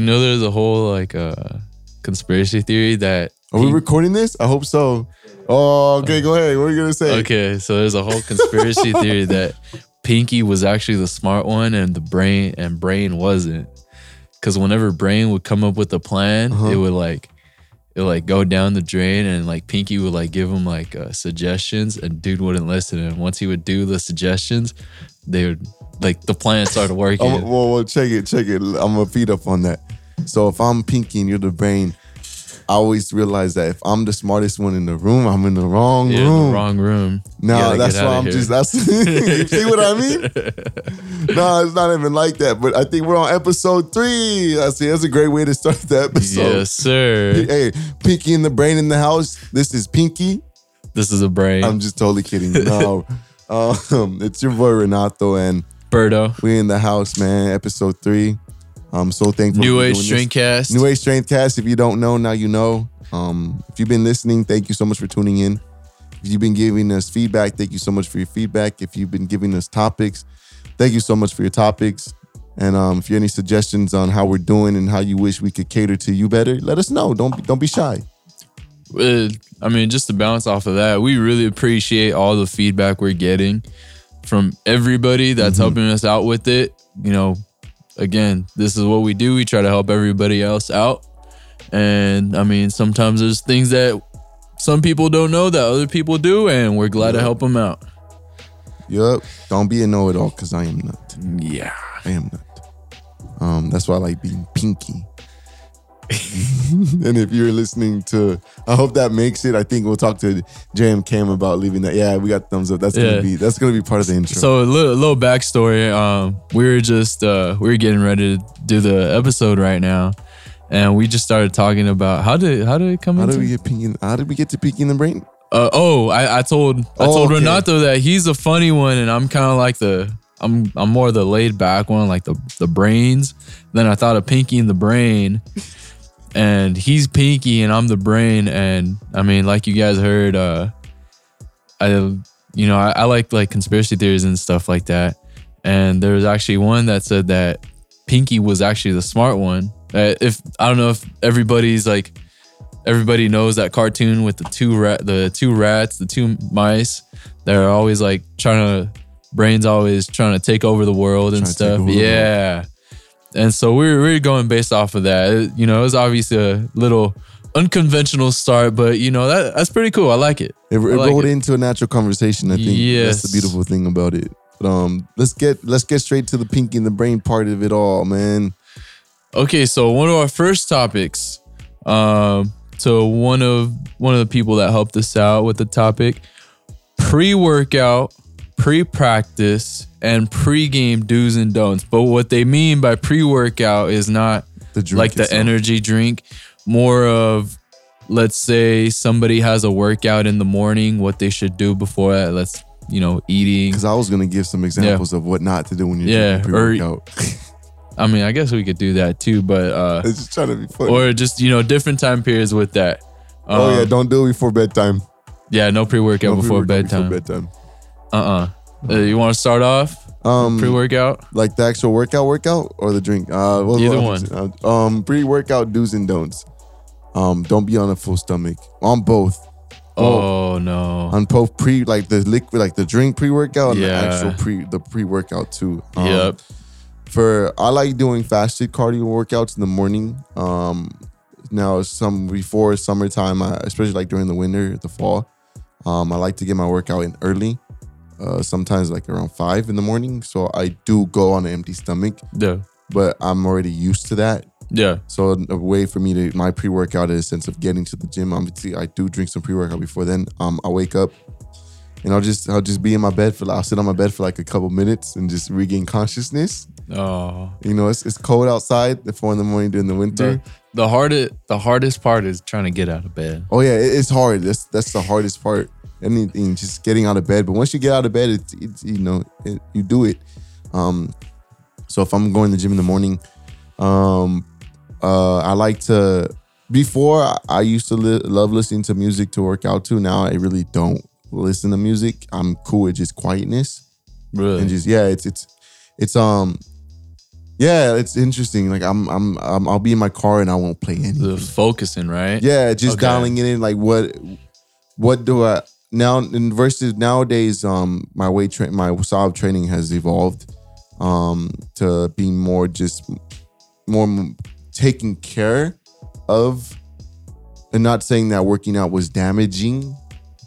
you know, there's a whole like uh, conspiracy theory that. Are we recording this? I hope so. Oh, okay. Go ahead. What are you gonna say? Okay, so there's a whole conspiracy theory that Pinky was actually the smart one and the brain and Brain wasn't. Because whenever Brain would come up with a plan, Uh-huh. it would like it like go down the drain and like Pinky would like give him like uh, suggestions and dude wouldn't listen. And once he would do the suggestions, they would like the plan started working. Well, well, check it, check it. I'm gonna feed up on that. So if I'm Pinky and you're the brain, I always realize that if I'm the smartest one in the room, I'm in the wrong yeah, in room. the wrong room. No, that's why I'm here. just that's you see what I mean? no, it's not even like that. But I think we're on episode three. I see that's a great way to start the episode. yes, sir. Hey, Pinky and the brain in the house. This is Pinky. This is a brain. I'm just totally kidding. No. um, it's your boy Renato and Birdo. we in the house, man. Episode three. I'm so thankful. New for Age doing this. Strength Cast. New Age Strength Cast. If you don't know, now you know. Um, if you've been listening, thank you so much for tuning in. If you've been giving us feedback, thank you so much for your feedback. If you've been giving us topics, thank you so much for your topics. And um, if you have any suggestions on how we're doing and how you wish we could cater to you better, let us know. Don't be, don't be shy. Uh, I mean, just to bounce off of that, we really appreciate all the feedback we're getting from everybody that's Mm-hmm. helping us out with it. You know, again, this is what we do. We try to help everybody else out. And I mean, sometimes there's things that some people don't know that other people do, and we're glad to help them out. Yup. Don't be a know-it-all because I am not. Yeah. I am not. Um, that's why I like being pinky. And if you're listening to, I hope that makes it. I think we'll talk to JM Cam about leaving that. Yeah, we got thumbs up. That's Yeah. gonna be that's gonna be part of the intro. So a little, little backstory. Um, we were just uh, we were getting ready to do the episode right now, and we just started talking about how did how did it come how into did we get pinky? How did we get to pinky in the brain? Uh, oh, I, I told I Oh, told okay. Renato that he's a funny one, and I'm kind of like the I'm I'm more the laid back one, like the the brains. Then I thought of Pinky and the Brain, and he's Pinky and I'm the Brain. And I mean, like you guys heard, uh, I you know I, I like like conspiracy theories and stuff like that. And there was actually one that said that Pinky was actually the smart one. Uh, if I don't know if everybody's like everybody knows that cartoon with the two rat, the two rats, the two mice. They're always like trying to, brains always trying to take over the world and Trying to take stuff. Yeah. And so we were, we were going based off of that. It- you know, it was obviously a little unconventional start, but you know that that's pretty cool. I like it. It, it like rolled it. into a natural conversation. I think that's the beautiful thing about it. But um, let's get let's get straight to the pinky in the brain part of it all, man. Okay, so one of our first topics, um, so one of one of the people that helped us out with the topic, pre-workout, pre-practice, and pre-game do's and don'ts. But what they mean by pre-workout is not The drink like the itself. energy drink, more of let's say somebody has a workout in the morning, what they should do before that. Let's you know eating. Because I was gonna give some examples of what not to do when you're Yeah, drinking pre-workout. I mean, I guess we could do that too, but uh, it's just trying to be funny. or just you know different time periods with that. oh yeah, Um, don't do it before bedtime. Yeah, no pre workout Don't before pre-workout bedtime. bedtime. Uh uh You want to start off Um, pre workout? like the actual workout, workout, or the drink. Uh, what- Either what- uh, Um, pre-workout do's and don'ts. Um, don't be on a full stomach. On both. Oh no. On both pre, like the liquid, like the drink pre-workout, and Yeah. the actual pre, the pre-workout too. Um, Yep. For I like doing fasted cardio workouts in the morning. Um, now some before summertime, I, especially like during the winter, the fall. Um, I like to get my workout in early. Uh, sometimes like around five in the morning. So I do go on an empty stomach, Yeah. but I'm already used to that. Yeah. So a way for me to my pre workout is a sense of getting to the gym. Obviously, I do drink some pre workout before then. Um, I wake up and I'll just I'll just be in my bed for like, I'll sit on my bed for like a couple minutes and just regain consciousness. Oh. You know, it's, it's cold outside at four in the morning during the winter. The, the hardest the hardest part is trying to get out of bed. Oh yeah, it- it's hard. That's that's the hardest part. Anything, just getting out of bed. But once you get out of bed, it's, it's you know it, you do it. Um, so if I'm going to the gym in the morning, um, uh, I like to. Before I- I used to li- love listening to music to work out to. Now I really don't listen to music. I'm cool with just quietness Really? and just yeah, it's it's it's um Yeah, it's interesting. Like I'm, I'm, I'm I'll be in my car and I won't play anything. The focusing, right? Yeah, just Okay. dialing it in. Like what, what do I now? In versus nowadays, um, my weight train, my solid training has evolved, um, to be more just more taking care of, and not saying that working out was damaging,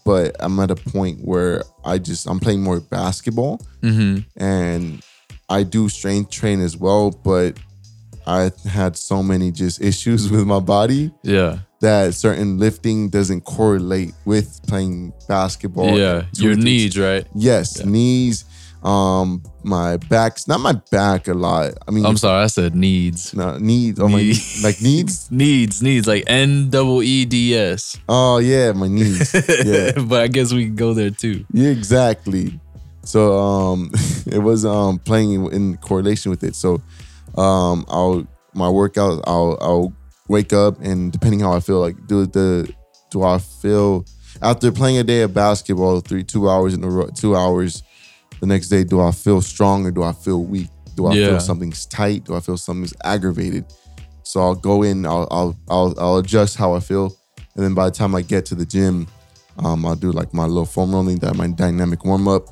but I'm at a point where I just I'm playing more basketball Mm-hmm. and I do strength train as well, but I had so many just issues with my body Yeah. That certain lifting doesn't correlate with playing basketball. yeah. Your three- needs, right? Yes, Yeah. knees, um, my back's not my back a lot. I mean, I'm sorry, I said needs. no, needs. Oh my, like needs. Needs, needs, like N double E D S. Oh yeah, my knees. Yeah. but I guess we can go there too. Yeah, exactly. So um it was um playing in, in correlation with it. So um I'll my workout I'll I'll wake up and depending how I feel like do the do I feel after playing a day of basketball three two hours in a row two hours the next day do I feel strong or do I feel weak? Do I Yeah. feel something's tight? Do I feel something's aggravated? So I'll go in, I'll I'll I'll, I'll adjust how I feel, and then by the time I get to the gym, um, I'll do like my little foam rolling, that my dynamic warm up,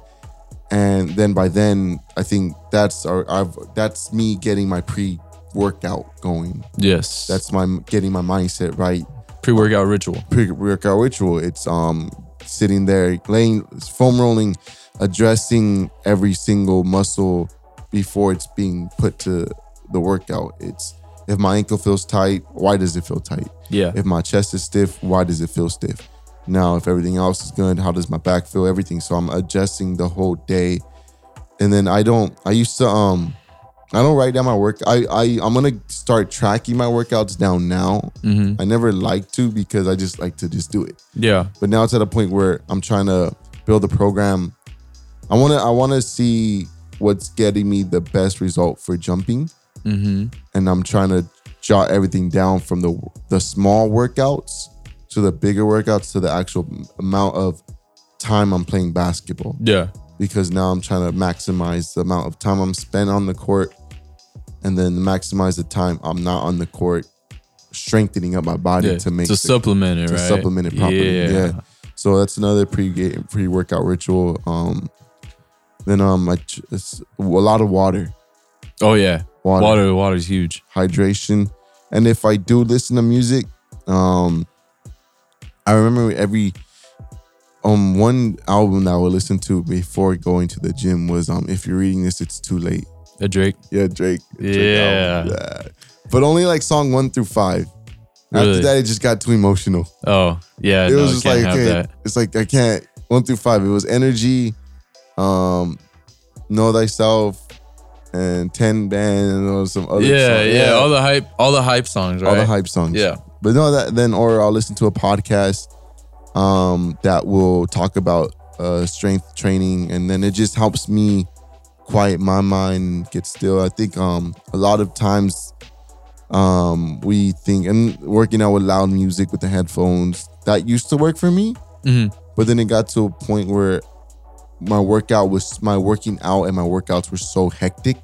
and then by then I think that's our I've that's me getting my pre workout going. Yes. That's my getting my mindset right. pre workout ritual. Pre workout ritual. It's um sitting there laying foam rolling, addressing every single muscle before it's being put to the workout. It's if my ankle feels tight, why does it feel tight? Yeah. If my chest is stiff, why does it feel stiff? Now, if everything else is good, how does my back feel? Everything. So I'm adjusting the whole day. And then I don't, I used to, um, I don't write down my work. I, I, I'm gonna start tracking my workouts down now. hmm I never like to because I just like to just do it. Yeah. But now it's at a point where I'm trying to build a program. I wanna, I wanna see what's getting me the best result for jumping hmm and I'm trying to jot everything down from the the small workouts to the bigger workouts to the actual amount of time I'm playing basketball Yeah. because now I'm trying to maximize the amount of time I'm spent on the court and then maximize the time I'm not on the court strengthening up my body yeah. to make to the- supplement it, to right? supplement it properly. Yeah. Yeah. so that's another pre pre workout ritual um then um I ch- it's a lot of water Oh yeah. water Water. Water is huge. hydration. And if I do listen to music, um, I remember every um one album that I would listen to before going to the gym was um if you're reading this, it's too late. A Drake. Yeah, Drake. Drake Yeah. yeah. But only like song one through five. After that, it just got too emotional. Oh yeah. it no, was just like okay, it's like I can't one through five. It was energy, um, know thyself, and ten band and some other Yeah, songs. yeah, All the hype. All the hype songs, right? all the hype songs. Yeah. But no, that then or I'll listen to a podcast um that will talk about uh strength training and then it just helps me quiet my mind, get still. I think um a lot of times um we think and working out with loud music with the headphones, that used to work for me. Mhm. But then it got to a point where my workout was my working out and my workouts were so hectic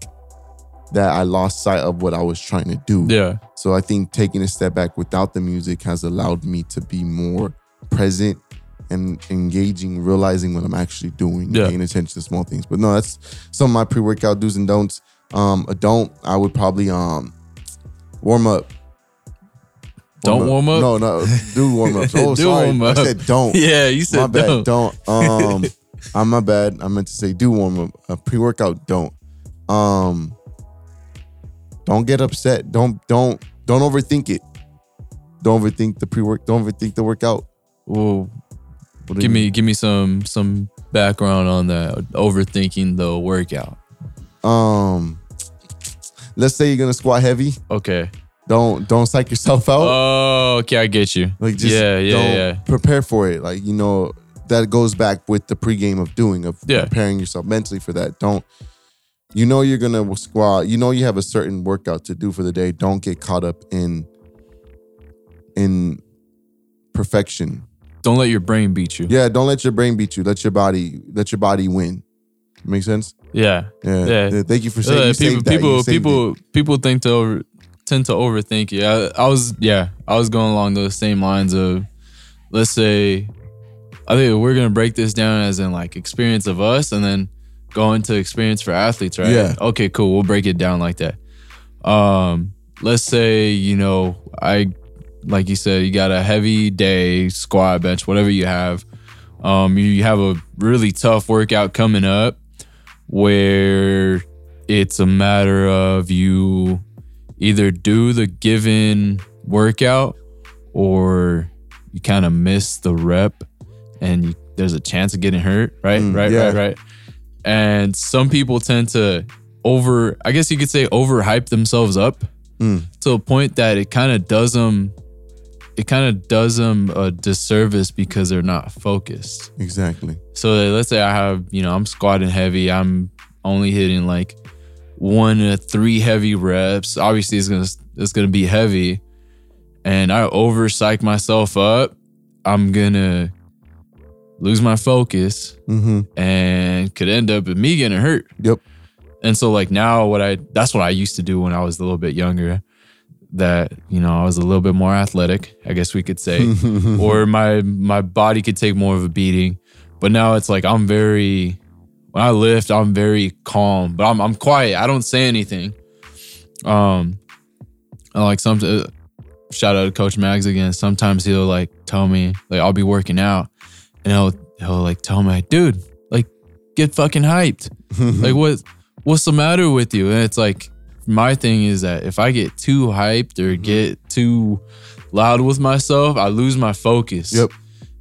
that I lost sight of what I was trying to do. Yeah. So I think taking a step back without the music has allowed me to be more present and engaging, realizing what I'm actually doing, Yeah. paying attention to small things. But no, that's some of my pre-workout do's and don'ts. Um, a don't, I would probably um warm up. Don't warm up? No, no, do warm up. Oh, Do sorry, warm up. I said don't. Yeah. You said my bad. don't. Don't. Um, I'm my bad. I meant to say do warm up. A pre-workout don't. Um, don't get upset. Don't don't don't overthink it. Don't overthink the pre-work. Don't overthink the workout. Well, What give me give me some some background on that. Overthinking the workout. Um, let's say you're gonna squat heavy. Okay. Don't don't psych yourself out. Oh, okay. I get you. like just yeah, yeah, don't yeah. prepare for it. Like you know that goes back with the pregame of doing of Yeah. preparing yourself mentally for that. Don't you know you're gonna squat? You know you have a certain workout to do for the day. Don't get caught up in in perfection. Don't let your brain beat you. Yeah, don't let your brain beat you. Let your body let your body win. Make sense? Yeah. Yeah. Yeah. yeah, Thank you for saying Uh, people. You people, it. people, people think to over, tend to overthink it. I, I was, yeah, I was going along those same lines of, let's say, I think we're gonna break this down as in like experience of us, and then go into experience for athletes, right? Yeah. Okay, cool. We'll break it down like that. Um, let's say you know I, like you said, you got a heavy day, squat, bench, whatever you have. Um, you have a really tough workout coming up where it's a matter of you either do the given workout or you kind of miss the rep and you, there's a chance of getting hurt, right? Mm, right, yeah. right, right. And some people tend to over, I guess you could say, overhype themselves up Mm. to a point that it kind of does them, it kind of does them a disservice because they're not focused. Exactly. So let's say I have, you know, I'm squatting heavy. I'm only hitting like one to three heavy reps. Obviously, it's gonna it's gonna be heavy, and I over psych myself up. I'm gonna lose my focus Mm-hmm. and could end up with me getting hurt. Yep. And so like now, what I that's what I used to do when I was a little bit younger. That you know I was a little bit more athletic, I guess we could say or my my body could take more of a beating. But now it's like I'm very when I lift, I'm very calm, but I'm I'm quiet. I don't say anything. Um, and like some uh, shout out to Coach Mags again. Sometimes he'll like tell me like I'll be working out, and he'll he'll like tell me, dude, like get fucking hyped. like what what's the matter with you? And it's like my thing is that if I get too hyped or get too loud with myself, I lose my focus. Yep.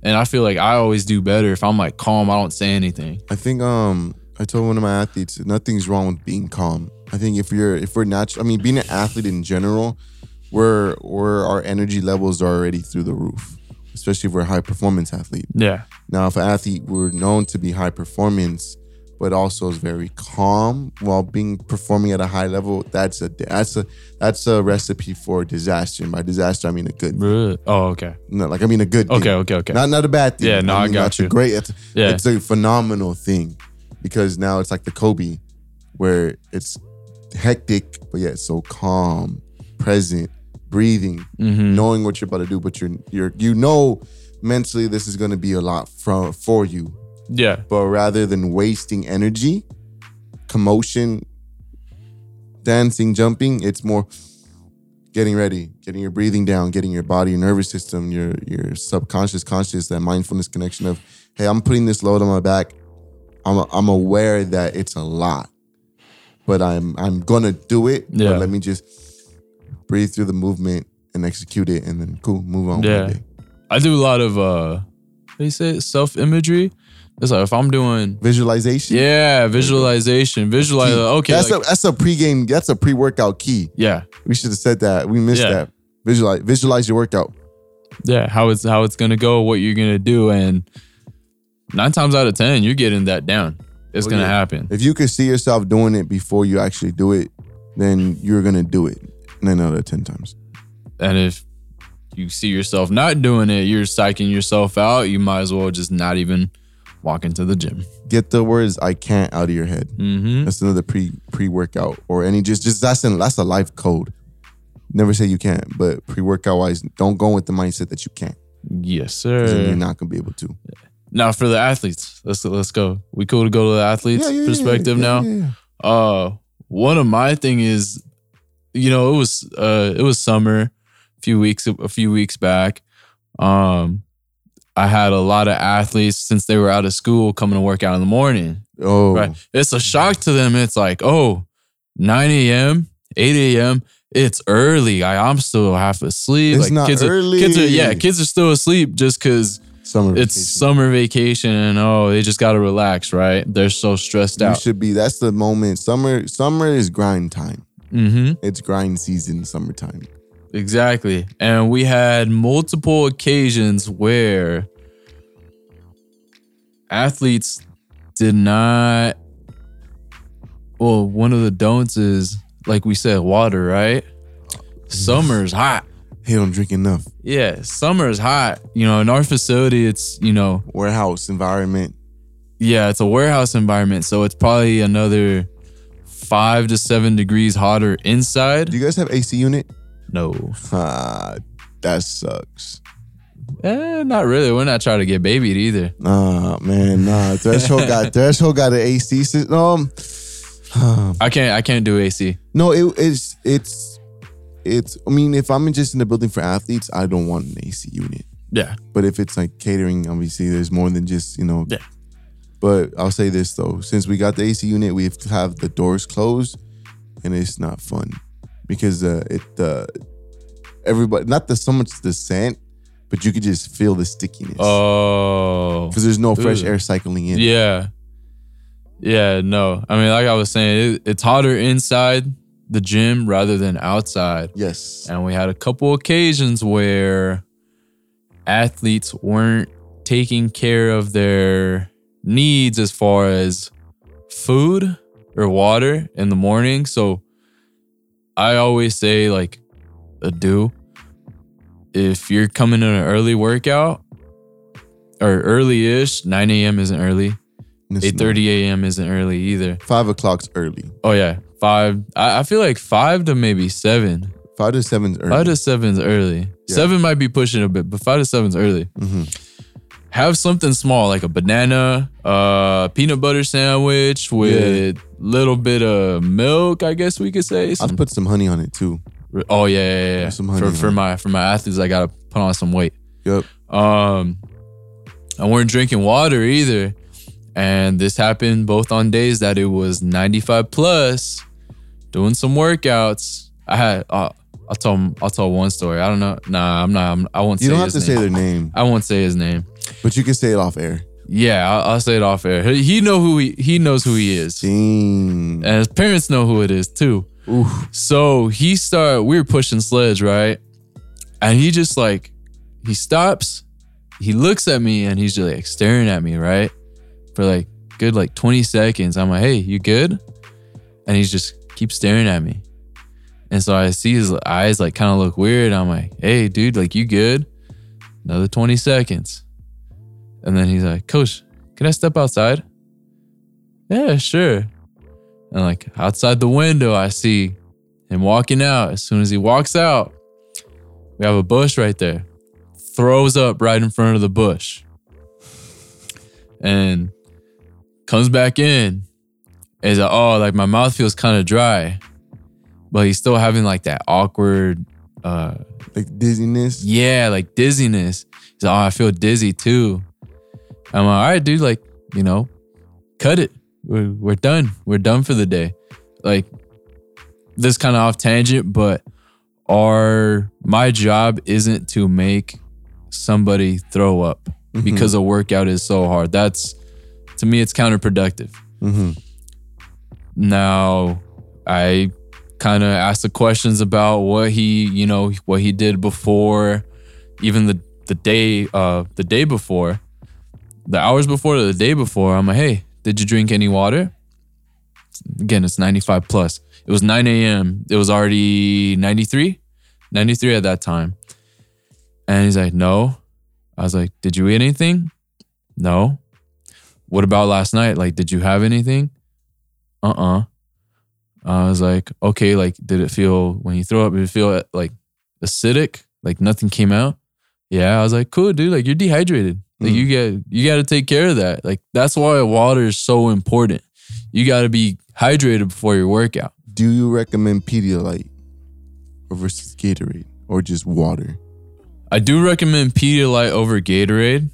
And I feel like I always do better if I'm like calm, I don't say anything. I think um I told one of my athletes nothing's wrong with being calm. I think if you're if we're natural, I mean being an athlete in general, we're we're our energy levels are already through the roof, especially if we're a high performance athlete. Yeah. Now, if an athlete we're known to be high performance, but also is very calm while being performing at a high level, that's a that's a that's a recipe for disaster. And by disaster, I mean a good, Really? Oh, okay. no, like I mean a good. thing. Okay, okay, okay. Not not a bad thing. Yeah, no, I mean, got that's you. A great. It's, Yeah. it's a phenomenal thing because now it's like the Kobe, where it's hectic but yet so calm, present, breathing, Mm-hmm. knowing what you're about to do, but you're you're you know mentally this is going to be a lot from for you. Yeah. But rather than wasting energy, commotion, dancing, jumping, it's more getting ready, getting your breathing down, getting your body, your nervous system, your your subconscious, conscious, that mindfulness connection of, hey, I'm putting this load on my back. I'm I'm aware that it's a lot, but I'm I'm gonna do it. Yeah. But let me just breathe through the movement and execute it, and then cool, move on. Yeah. I do a lot of uh they say self imagery. It's like if I'm doing Visualization. yeah, visualization. Visualize Key. okay. that's like- a that's a pregame. That's a pre-workout key. yeah. We should have said that. We missed Yeah. that. Visualize visualize your workout. Yeah. How it's how it's gonna go, what you're gonna do, and nine times out of ten, you're getting that down. It's Oh, gonna yeah. happen. If you could see yourself doing it before you actually do it, then you're gonna do it nine out of ten times. And if you see yourself not doing it, you're psyching yourself out. You might as well just not even walk into the gym. Get the words "I can't" out of your head. Mm-hmm. That's another pre pre workout or any just just that's an, that's a life code. Never say you can't, but pre workout wise, don't go with the mindset that you can't. Yes, Then you're not gonna be able to. Now for the athletes, let's let's go. We cool to go to the athletes perspective yeah, now. yeah, yeah. Uh, one of my thing is, you know, it was uh, it was summer, a few weeks a few weeks back. Um, I had a lot of athletes since they were out of school coming to work out in the morning. Oh, Right, it's a shock to them. It's like, oh, 9 a.m., 8 a.m. It's early. I, I'm still half asleep. It's like not kids early. Are, kids are yeah, kids are still asleep just because summer. it's vacation. summer vacation and oh, they just gotta relax, right? They're so stressed out. You out. should be. That's the moment. Summer. Summer is grind time. mm-hmm. It's grind season. Summertime. Exactly. And we had multiple occasions where athletes did not. Well, one of the don'ts is, like we said, water, right? Summer's hot. Hey, don't drink enough. Yeah, summer's hot. You know, in our facility, it's, you know, Warehouse environment. yeah, it's a warehouse environment, so it's probably another five to seven degrees hotter inside. Do you guys have AC unit? No, Ah, that sucks. eh, not really. We're not trying to get babied either. Nah, man, nah. Threshold got threshold got an AC system. Um, I can't. I can't do AC. no, it, it's it's it's. I mean, if I'm just in the building for athletes, I don't want an AC unit. Yeah, But if it's like catering, obviously there's more than just you know. Yeah. But I'll say this though, since we got the AC unit, we have to have the doors closed, and it's not fun because uh, it uh, everybody not the so much the scent, but you could just feel the stickiness Oh, because there's no fresh Ugh. air cycling in. yeah, yeah. No, I mean, like I was saying, it, it's hotter inside the gym rather than outside. Yes. And we had a couple occasions where athletes weren't taking care of their needs as far as food or water in the morning. So I always say, like, a do. If you're coming in an early workout or early ish, 9 a.m. isn't early. It's 8:30 a.m. isn't early either. Five o'clock's early. Oh yeah, five. I, I feel like five to maybe seven. Five to seven's early. Five to seven's early. Yeah. Seven might be pushing a bit, but five to seven's early. Mhm. Have something small like a banana, uh, peanut butter sandwich with little bit of milk. I guess we could say. I'll put some honey on it too. oh yeah, yeah, yeah. Some honey for for my for my athletes, I gotta put on some weight. Yep. Um, I weren't drinking water either, and this happened both on days that it was 95 plus, doing some workouts. I had. Uh, I'll tell. I'll tell one story. I don't know. Nah, I'm not. I'm, I won't. You say don't have to say their name, I won't say his name. But you can say it off air. Yeah, I'll, I'll say it off air. He, he know who he. He knows who he is, Dang. and his parents know who it is too. Oof. So he started, we were pushing sleds, right? And he just like, he stops, he looks at me and he's just like staring at me, right? For like good like 20 seconds. I'm like, hey, you good? And he's just keeps staring at me. And so I see his eyes like kind of look weird. I'm like, hey, dude, like you good? Another 20 seconds. And then he's like, Coach, can I step outside? Yeah, sure. And like outside the window, I see him walking out. As soon as he walks out, we have a bush right there. Throws up right in front of the bush. And comes back in. He's like, oh, like my mouth feels kind of dry. But he's still having like that awkward uh Like dizziness. yeah, like dizziness. He's like, oh, I feel dizzy too. I'm like, all right, dude, like, you know, cut it. We're, we're done. We're done for the day. Like, this kind of off tangent, but our my job isn't to make somebody throw up because a workout is so hard. That's to me, it's counterproductive. hmm Now, I kind of asked the questions about what he, you know, what he did before, even the the day, uh, the day before, the hours before, the day before. I'm like, hey, did you drink any water? Again, it's 95 plus. It was 9 a.m. It was already 93, 93 at that time. And he's like, no. I was like, did you eat anything? No. What about last night? Like, did you have anything? uh-uh i was like okay like did it feel when you throw up did it feel like acidic like nothing came out yeah i was like cool dude like you're dehydrated like Mm. you get you got to take care of that like that's why water is so important you got to be hydrated before your workout Do you recommend Pedialyte versus Gatorade or just water? i do recommend pedialyte over gatorade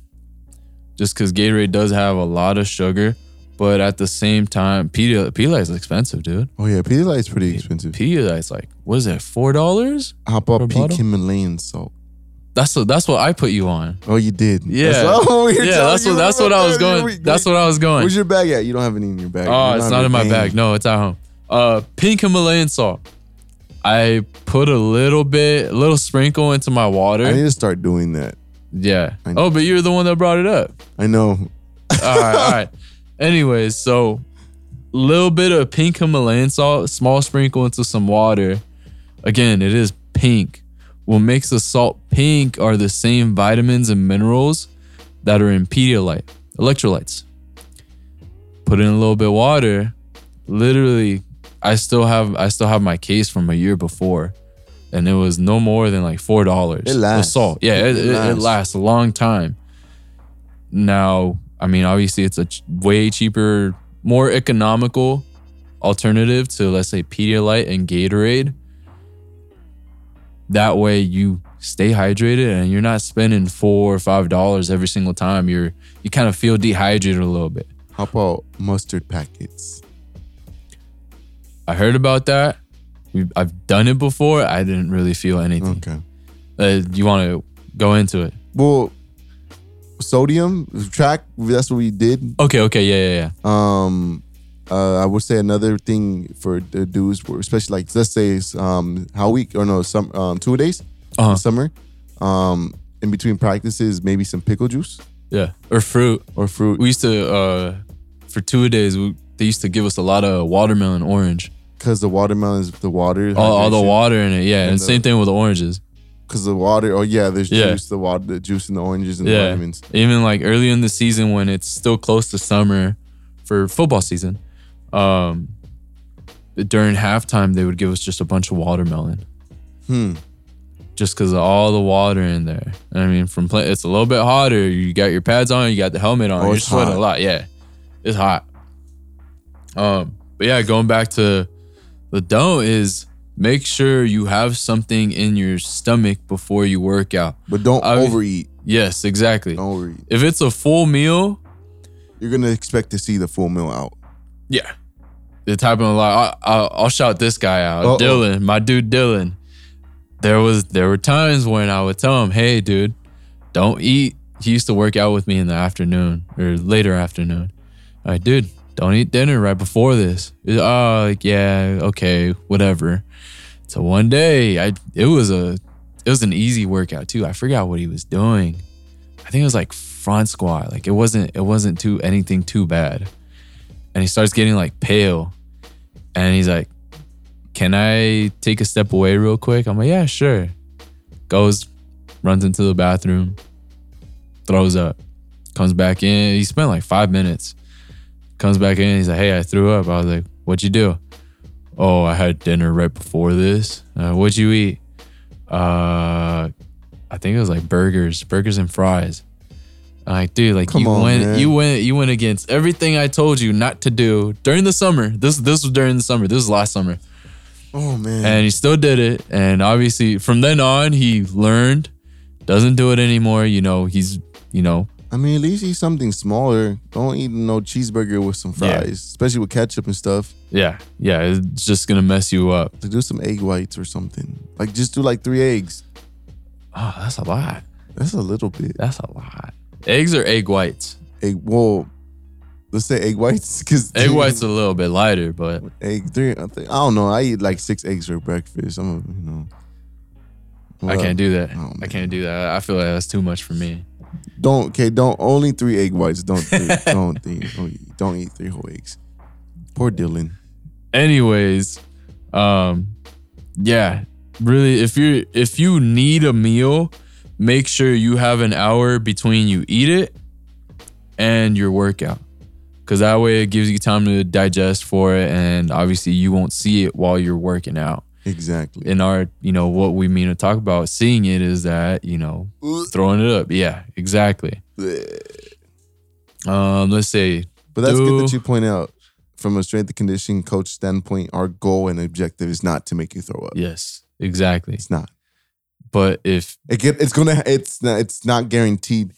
just because gatorade does have a lot of sugar but at the same time Pedialyte, is expensive dude Oh yeah, Pedialyte's pretty expensive. Pedialyte's like what is that four dollars How about peak bottle? Himalayan salt? That's what that's what I put you on. Oh, you did. Yeah, That's, you're yeah. That's what that's what I was going. That's what I was going. Where's your bag at? You don't have any in your bag. Oh, it's not in my bag. No, it's at home. Uh, pink Himalayan salt. I put a little bit, a little sprinkle into my water. I need to start doing that. Yeah. Oh, but you're the one that brought it up. I know. All right, all right. Anyways, so little bit of pink Himalayan salt, small sprinkle into some water. Again, it is pink. What makes the salt pink are the same vitamins and minerals that are in Pedialyte, electrolytes. put in a little bit of water. Literally, I still have I still have my case from a year before, and it was no more than like four dollars. It lasts. salt, yeah, it, It it, it lasts. lasts a long time. Now, I mean, obviously, it's a ch- way cheaper, more economical alternative to let's say Pedialyte and Gatorade. That way, you stay hydrated and you're not spending four or five dollars every single time. You're you kind of feel dehydrated a little bit. How about mustard packets? I heard about that. We've, I've done it before. I didn't really feel anything. Okay. Uh, you want to go into it? Well, sodium track. That's what we did. Okay, okay, yeah, yeah, yeah. Um, uh, I would say another thing for the dudes, especially like let's say it's, um how week or no some um two days Uh-huh. in summer, um in between practices maybe some pickle juice Yeah. Or fruit. or fruit We used to, uh, for two days, we, they used to give us a lot of watermelon orange. because the watermelon is the water All, all the water in it. Yeah. And, And the- same thing with the oranges. because the water oh yeah there's Yeah. juice the water the juice in the oranges and the Yeah. vitamins Even like early in the season when it's still close to summer for football season, um, during halftime, they would give us just a bunch of watermelon. hmm just because of all the water in there. I mean, from play, it's a little bit hotter. You got your pads on, you got the helmet on. Oh, you're sweating hot. a lot. Yeah, it's hot. Um, but yeah, going back to the don't is make sure you have something in your stomach before you work out. but don't I- overeat Yes, exactly. don't overeat If it's a full meal, you're gonna expect to see the full meal out yeah. The type of like, I, I, I'll shout this guy out, Uh-oh. Dylan, my dude Dylan. There was there were times when I would tell him, "Hey, dude, don't eat." He used to work out with me in the afternoon or later afternoon. All right, dude, don't eat dinner right before this. Oh, like, yeah, okay, whatever. So one day, I it was a it was an easy workout too. I forgot what he was doing. I think it was like front squat. Like it wasn't it wasn't too anything too bad and he starts getting like pale and he's like can i take a step away real quick? I'm like yeah sure. Goes runs into the bathroom throws up comes back in. He spent like five minutes. Comes back in. He's like hey i threw up. I was like what'd you do? Oh i had dinner right before this. Uh, what'd you eat? Uh i think it was like burgers burgers and fries. I'm like dude like Come you on, went man. you went you went against everything i told you not to do during the summer. This this was during the summer. This was last summer oh man and he still did it and obviously from then on he learned doesn't do it anymore you know he's you know I mean, at least eat something smaller. Don't eat no cheeseburger with some Yeah. fries, especially with ketchup and stuff. yeah yeah it's just gonna mess you up Like do some egg whites or something. Like just do like three eggs. oh that's a lot That's a little bit. that's a lot eggs or egg whites Egg. Well, let's say egg whites because egg whites are a little bit lighter but egg three. I, think, I don't know. I eat like six eggs for breakfast. I'm a, you know. i can't do that Oh, i can't do that i feel like that's too much for me Don't okay. Don't only three egg whites. Don't three, don't eat, don't eat three whole eggs. Poor Dylan. anyways um yeah really if you if you need a meal make sure you have an hour between you eat it and your workout because that way it gives you time to digest for it and obviously you won't see it while you're working out Exactly. in our you know what we mean to talk about seeing it is that you know throwing it up yeah exactly um let's say But that's good Do- that you point out. From a strength and conditioning coach standpoint, our goal and objective is not to make you throw up. yes exactly It's not. but if It get, it's gonna. It's not. It's not guaranteed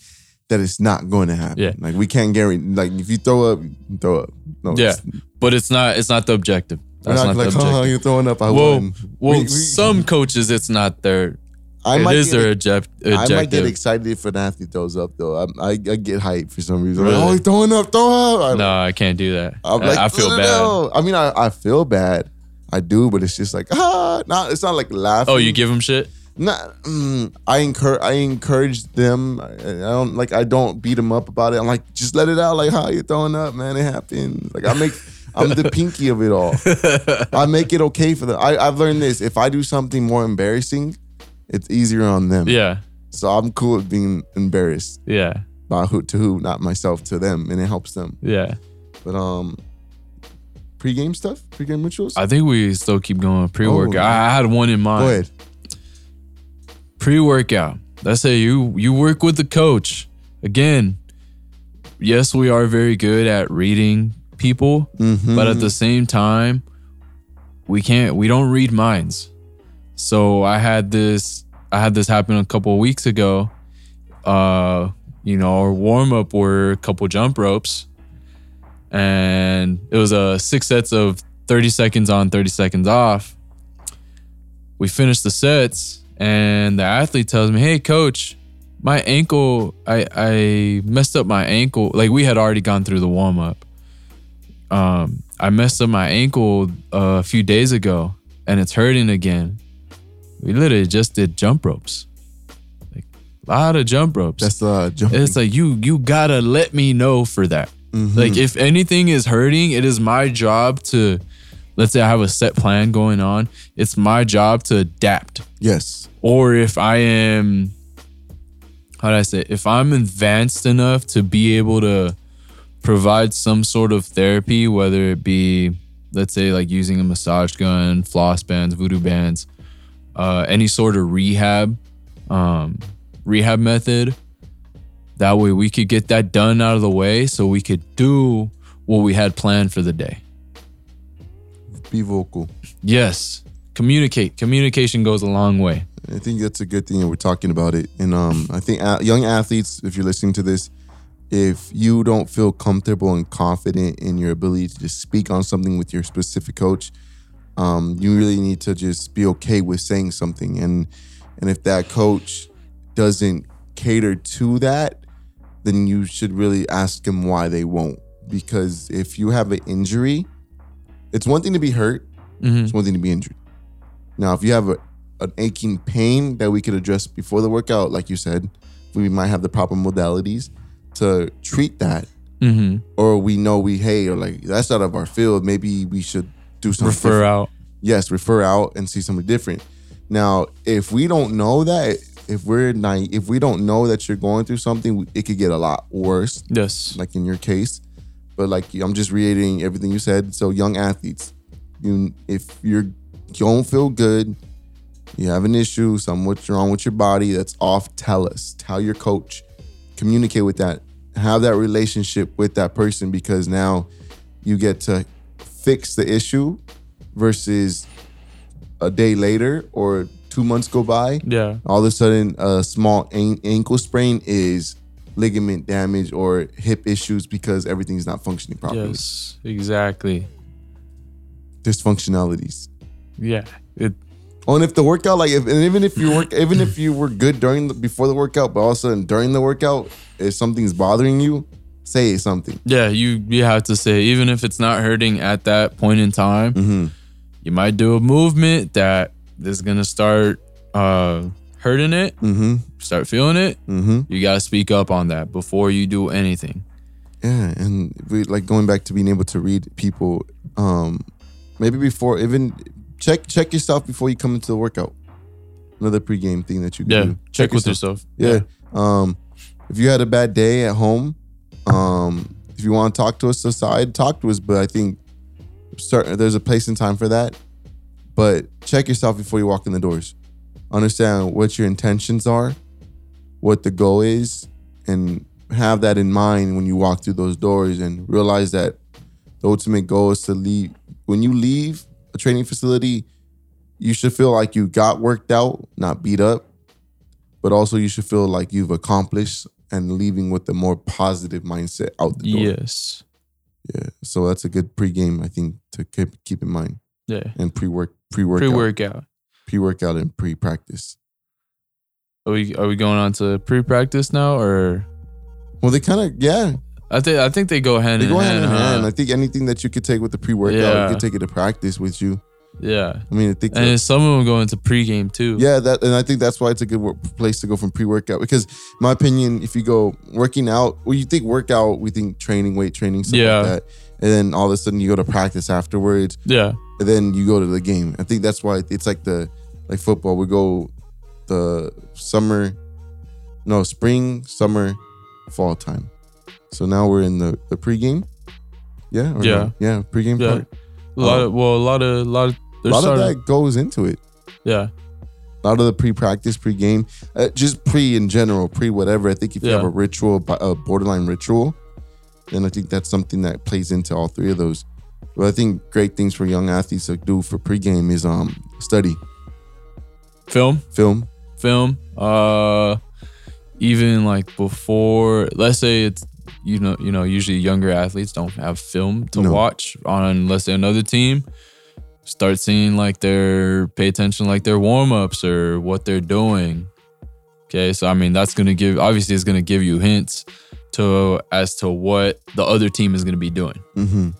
that it's not going to happen. Yeah. Like we can't guarantee. Like if you throw up, you throw up. No. Yeah. it's- but it's not it's not the objective We're that's not, not, like, the oh, objective you're throwing up. I well, won. well We- we- some coaches it's not their I it might is get their object, I might get excited if an athlete throws up though. I, I, I get hyped for some reason. Really? Like, oh, he's throwing up, throw up. I, no i can't do that I'm like, i feel bad "No." I mean, I, I feel bad. I do, but it's just like ah, not. It's not like laughing. oh you give them shit Not, mm, I encourage. I encourage them. I, I don't like. I don't beat them up about it. I'm like, just let it out. Like, how you throwing up, man? It happened. Like, I make. I'm the pinky of it all. I make it okay for them. I, I've learned this. If I do something more embarrassing, it's easier on them. yeah So I'm cool with being embarrassed yeah by who to who, not myself to them, and it helps them. yeah But um, pre-game stuff, pre-game rituals. I think we still keep going pre workout. Oh. I had one in mind. Go ahead. Pre workout. Let's say you you work with the coach. Again, yes, we are very good at reading people, Mhm. but at the same time, we can't we don't read minds. So I had this I had this happen a couple of weeks ago. Uh, you know, our warm up were a couple jump ropes, and it was a six sets of thirty seconds on, thirty seconds off. We finished the sets, and the athlete tells me, "Hey, coach, my ankle, I I messed up my ankle. Like we had already gone through the warm up. Um, I messed up my ankle uh, a few days ago, and it's hurting again. We literally just did jump ropes, like a lot of jump ropes. That's uh, jumping. it's like you you gotta let me know for that. Mhm. Like if anything is hurting, it is my job to. Let's say I have a set plan going on. It's my job to adapt yes. or if I am, how do I say, if I'm advanced enough to be able to provide some sort of therapy, whether it be, let's say, like using a massage gun, floss bands, voodoo bands, uh, any sort of rehab, um, rehab method. That way we could get that done out of the way so we could do what we had planned for the day. Be vocal. Yes. Communicate. Communication goes a long way. I think that's a good thing that we're talking about it. And um, I think uh, young athletes, if you're listening to this, if you don't feel comfortable and confident in your ability to just speak on something with your specific coach, um, you really need to just be okay with saying something. And and if that coach doesn't cater to that, then you should really ask them why they won't. Because if you have an injury, it's one thing to be hurt, Mhm. it's one thing to be injured. Now, if you have a, an aching pain that we could address before the workout, like you said, we might have the proper modalities to treat that. Mm-hmm. Or we know we, hey, or like that's out of our field. Maybe we should do something. Refer different. out. Yes, refer out and see something different. Now, if we don't know that, if we're naive, if we don't know that you're going through something, it could get a lot worse Yes. like in your case. But like I'm just reiterating everything you said. So young athletes, you if you're you don't feel good, you have an issue, something what's wrong with your body that's off, tell us. Tell your coach. Communicate with that. Have that relationship with that person because now you get to fix the issue versus a day later or two months go by Yeah. all of a sudden a small an- ankle sprain is ligament damage or hip issues because everything's not functioning properly. Yes. Exactly. Dysfunctionalities. Yeah. It. Oh, and if the workout, like, if, and even if you work, even if you were good during the, before the workout, but all of a sudden during the workout, if something's bothering you, say something. Yeah. You. You have to say even if it's not hurting at that point in time, Mm-hmm. you might do a movement that is gonna start uh hurting it. Mm-hmm. Start feeling it. Mm-hmm. You gotta speak up on that before you do anything. Yeah, and we like going back to being able to read people. Um, maybe before even check check yourself before you come into the workout. Another pregame thing that you can Yeah. do. Check, with yourself. Yeah. Um, if you had a bad day at home, um, if you want to talk to us aside, talk to us. But I think certain there's a place and time for that. But check yourself before you walk in the doors. Understand what your intentions are, what the goal is, and have that in mind when you walk through those doors and realize that the ultimate goal is to leave. When you leave a training facility, you should feel like you got worked out, not beat up but also you should feel like you've accomplished and leaving with a more positive mindset out the door. Yes. Yeah. So that's a good pregame, I think, to keep keep in mind. Yeah. And pre work, pre workout, Pre workout. pre workout, and pre practice. Are we are we going on to pre practice now or Well, they kind of yeah, I think I think they go hand they in go hand. hand in huh? hand. I think anything that you could take with the pre workout, Yeah. you could take it to practice with you. Yeah. I mean, I think And that- some of them go into pregame too. Yeah, that and I think that's why it's a good wor- place to go from pre-workout because, my opinion, if you go working out, well, you think workout, we think training, weight training, stuff Yeah. like that, and then all of a sudden you go to practice afterwards, Yeah. and then you go to the game. I think that's why it's like the like football. We go the summer, no spring, summer, fall time. So now we're in the the pregame. Yeah. or Yeah. no? Yeah. Pregame Yeah. part. A lot Oh. of well, a lot of a lot of A lot of that goes into it. Yeah, A lot of the pre-practice, pre-game, uh, just pre in general, pre whatever. I think if you Yeah. have a ritual, a borderline ritual, then I think that's something that plays into all three of those. But I think great things for young athletes to do for pregame is um study, film, film. film. Uh, even like before, let's say it's you know you know usually younger athletes don't have film to No. watch on let's say another team. Start seeing like their pay attention like their warm ups or what they're doing. Okay, so I mean that's gonna give obviously it's gonna give you hints to as to what the other team is gonna be doing. Mm-hmm.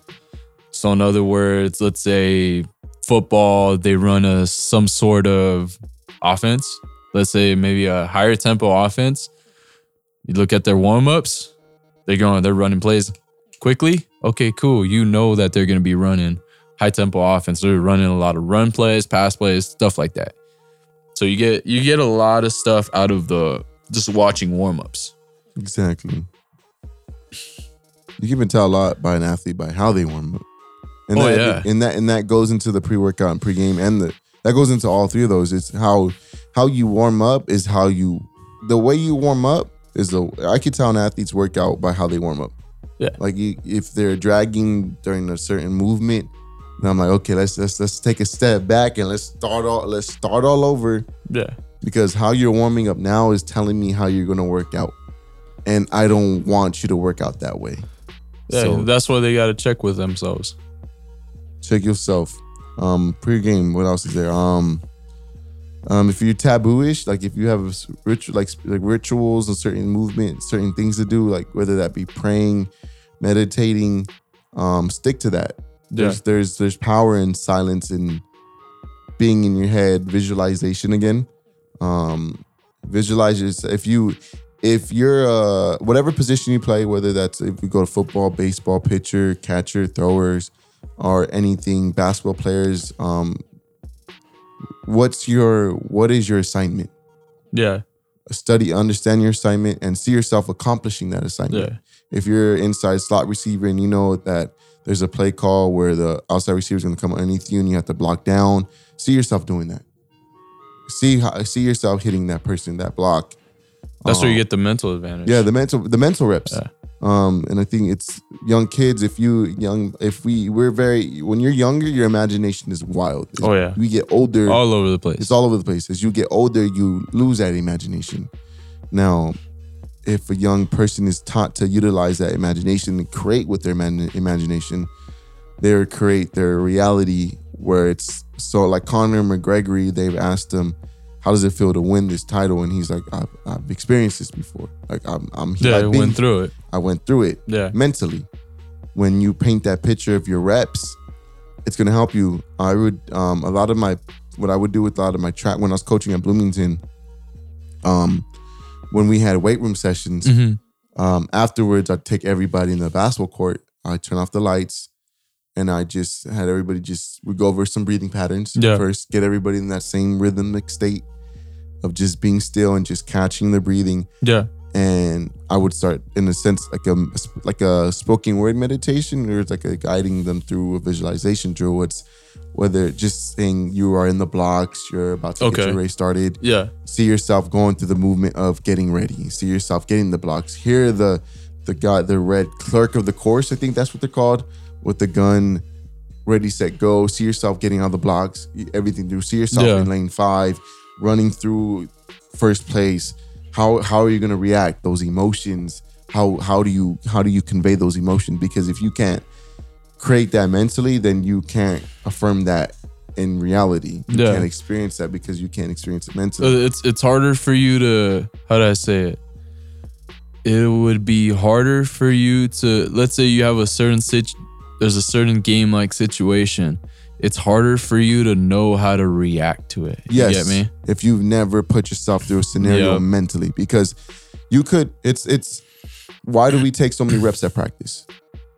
So in other words, let's say football, they run a some sort of offense. Let's say maybe a higher tempo offense. You look at their warm-ups, they're going, they're running plays quickly. Okay, cool. You know that they're gonna be running high tempo offense. They're running a lot of run plays, pass plays, stuff like that. So you get you get a lot of stuff out of the just watching warm-ups. Exactly. You can even tell a lot by an athlete by how they warm up. And Oh, that, yeah. and that and that goes into the pre-workout and pre-game and the that goes into all three of those. It's how how you warm up is how you the way you warm up is the I could tell an athlete's workout by how they warm up. Yeah. Like you, if they're dragging during a certain movement, then I'm like, okay, let's let's let's take a step back and let's start all let's start all over Yeah. because how you're warming up now is telling me how you're gonna work out. And I don't want you to work out that way. Yeah. So- that's why they gotta check with themselves. check yourself. Um, pre-game, what else is there? Um, um, if you're tabooish, like if you have ritual, like like rituals and certain movements, certain things to do, like whether that be praying, meditating, um, stick to that. There's there's there's power in silence and being in your head, visualization again. Um, visualize if you if you're uh whatever position you play, whether that's if you go to football, baseball, pitcher, catcher, throwers, or anything, basketball players, um, what's your what is your assignment? Yeah. Study, understand your assignment, and see yourself accomplishing that assignment. Yeah. If you're inside slot receiver and you know that there's a play call where the outside receiver is going to come underneath you and you have to block down, see yourself doing that. See how see yourself hitting that person, that block. That's where you Um, get the mental advantage. yeah, the mental the mental reps. Yeah. Um, and I think it's young kids. If you young, if we we're very when you're younger, your imagination is wild. Oh, yeah. we get older. all over the place. it's all over the place. As you get older, you lose that imagination. Now, if a young person is taught to utilize that imagination and create with their man- imagination, they create their reality where it's so like Conor McGregor. They've asked him, "How does it feel to win this title?" And he's like, "I've, I've experienced this before. Like I'm, I'm yeah, I've been went through it. I went through it Yeah. mentally. When you paint that picture of your reps, it's gonna help you. I would um a lot of my what I would do with a lot of my track when I was coaching at Bloomington, um, when we had weight room sessions, Mhm. um, afterwards I'd take everybody in the basketball court, I turn off the lights, and I just had everybody just we go over some breathing patterns Yeah. first, get everybody in that same rhythmic state of just being still and just catching the breathing Yeah. And I would start in a sense like a like a spoken word meditation or it's like a guiding them through a visualization drill. It's whether just saying you are in the blocks, you're about to Okay. get your race started. Yeah. See yourself going through the movement of getting ready. See yourself getting the blocks. Hear the the guy, the red clerk of the course. I think that's what they're called with the gun. Ready, set, go. See yourself getting on the blocks, everything through. See yourself Yeah. in lane five, running through first place how how are you going to react those emotions how how do you how do you convey those emotions because if you can't create that mentally then you can't affirm that in reality you Yeah. can't experience that because you can't experience it Uh, mentally It's it's harder for you to how do I say it? It would be harder for you to let's say you have a certain sit there's a certain game like situation. It's harder for you to know how to react to it. You yes get me? if you've never put yourself through a scenario Yeah. mentally because you could it's it's why do we take so many reps at practice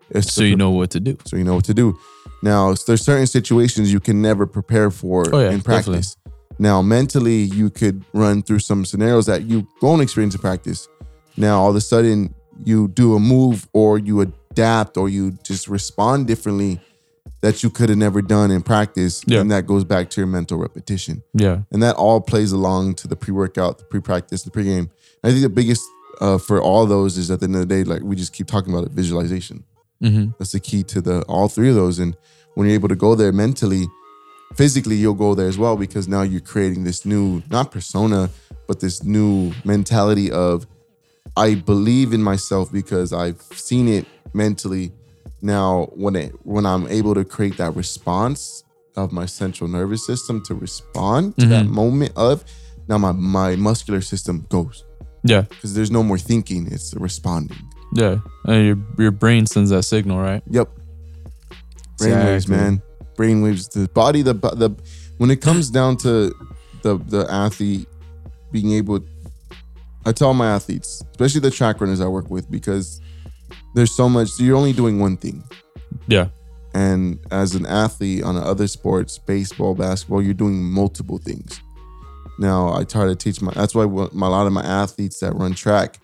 it's So to you know what to do. so you know what to do. Now, there's certain situations you can never prepare for Oh, yeah, in practice. Now, mentally, you could run through some scenarios that you won't experience in practice. Now, all of a sudden, you do a move or you adapt or you just respond differently that you could have never done in practice. Yeah. And that goes back to your mental repetition. Yeah. And that all plays along to the pre-workout, the pre-practice, the pre-game. I think the biggest uh, for all those is at the end of the day, like we just keep talking about it, visualization. Mm-hmm. That's the key to the all three of those. And when you're able to go there mentally, physically, you'll go there as well because now you're creating this new, not persona, but this new mentality of I believe in myself because I've seen it mentally. Now, when it when I'm able to create that response of my central nervous system to respond to that mm-hmm. moment of now my my muscular system goes Yeah. because there's no more thinking; it's responding. Yeah. And your your brain sends that signal, right? Yep. Brainwaves, Exactly. man. Brainwaves. The body, the the when it comes down to the the athlete being able, I tell my athletes, especially the track runners I work with, because there's so much. You're only doing one thing, Yeah. and as an athlete on other sports, baseball, basketball, you're doing multiple things. Now I try to teach my. That's why my, a lot of my athletes that run track,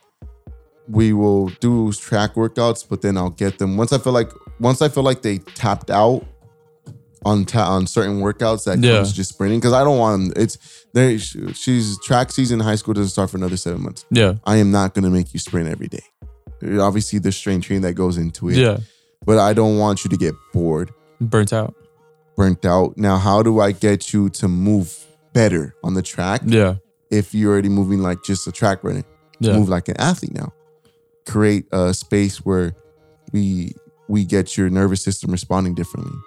we will do track workouts, but then I'll get them once I feel like once I feel like they tapped out on ta- on certain workouts that Yeah. comes just sprinting because I don't want them. It's there. She's track season in high school doesn't start for another seven months. Yeah. I am not gonna make you sprint every day. Obviously, there's strength training that goes into it. Yeah. But I don't want you to get bored Burnt out. burnt out. Now, how do I get you to move better on the track Yeah. if you're already moving like just a track runner? Yeah. Move like an athlete now. Create a space where we we get your nervous system responding differently.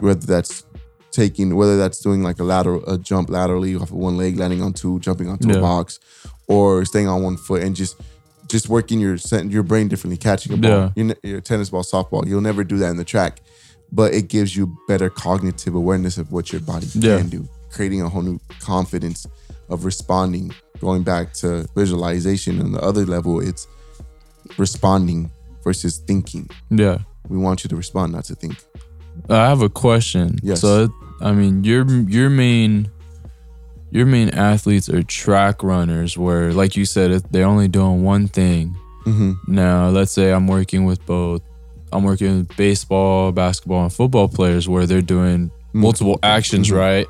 Whether that's taking, whether that's doing like a lateral, a jump laterally off of one leg, landing on two, jumping onto Yeah. a box, or staying on one foot and just just working your your brain differently, catching a ball, Yeah. your, your tennis ball, softball. You'll never do that in the track, but it gives you better cognitive awareness of what your body Yeah. can do, creating a whole new confidence of responding. Going back to visualization on the other level, it's responding versus thinking. Yeah. We want you to respond, not to think. I have a question. Yes. So, I mean, your your main your main athletes are track runners, where, like you said, they're only doing one thing. Mm-hmm. Now, let's say I'm working with both. I'm working with baseball, basketball, and football players where they're doing multiple actions, Mhm. right?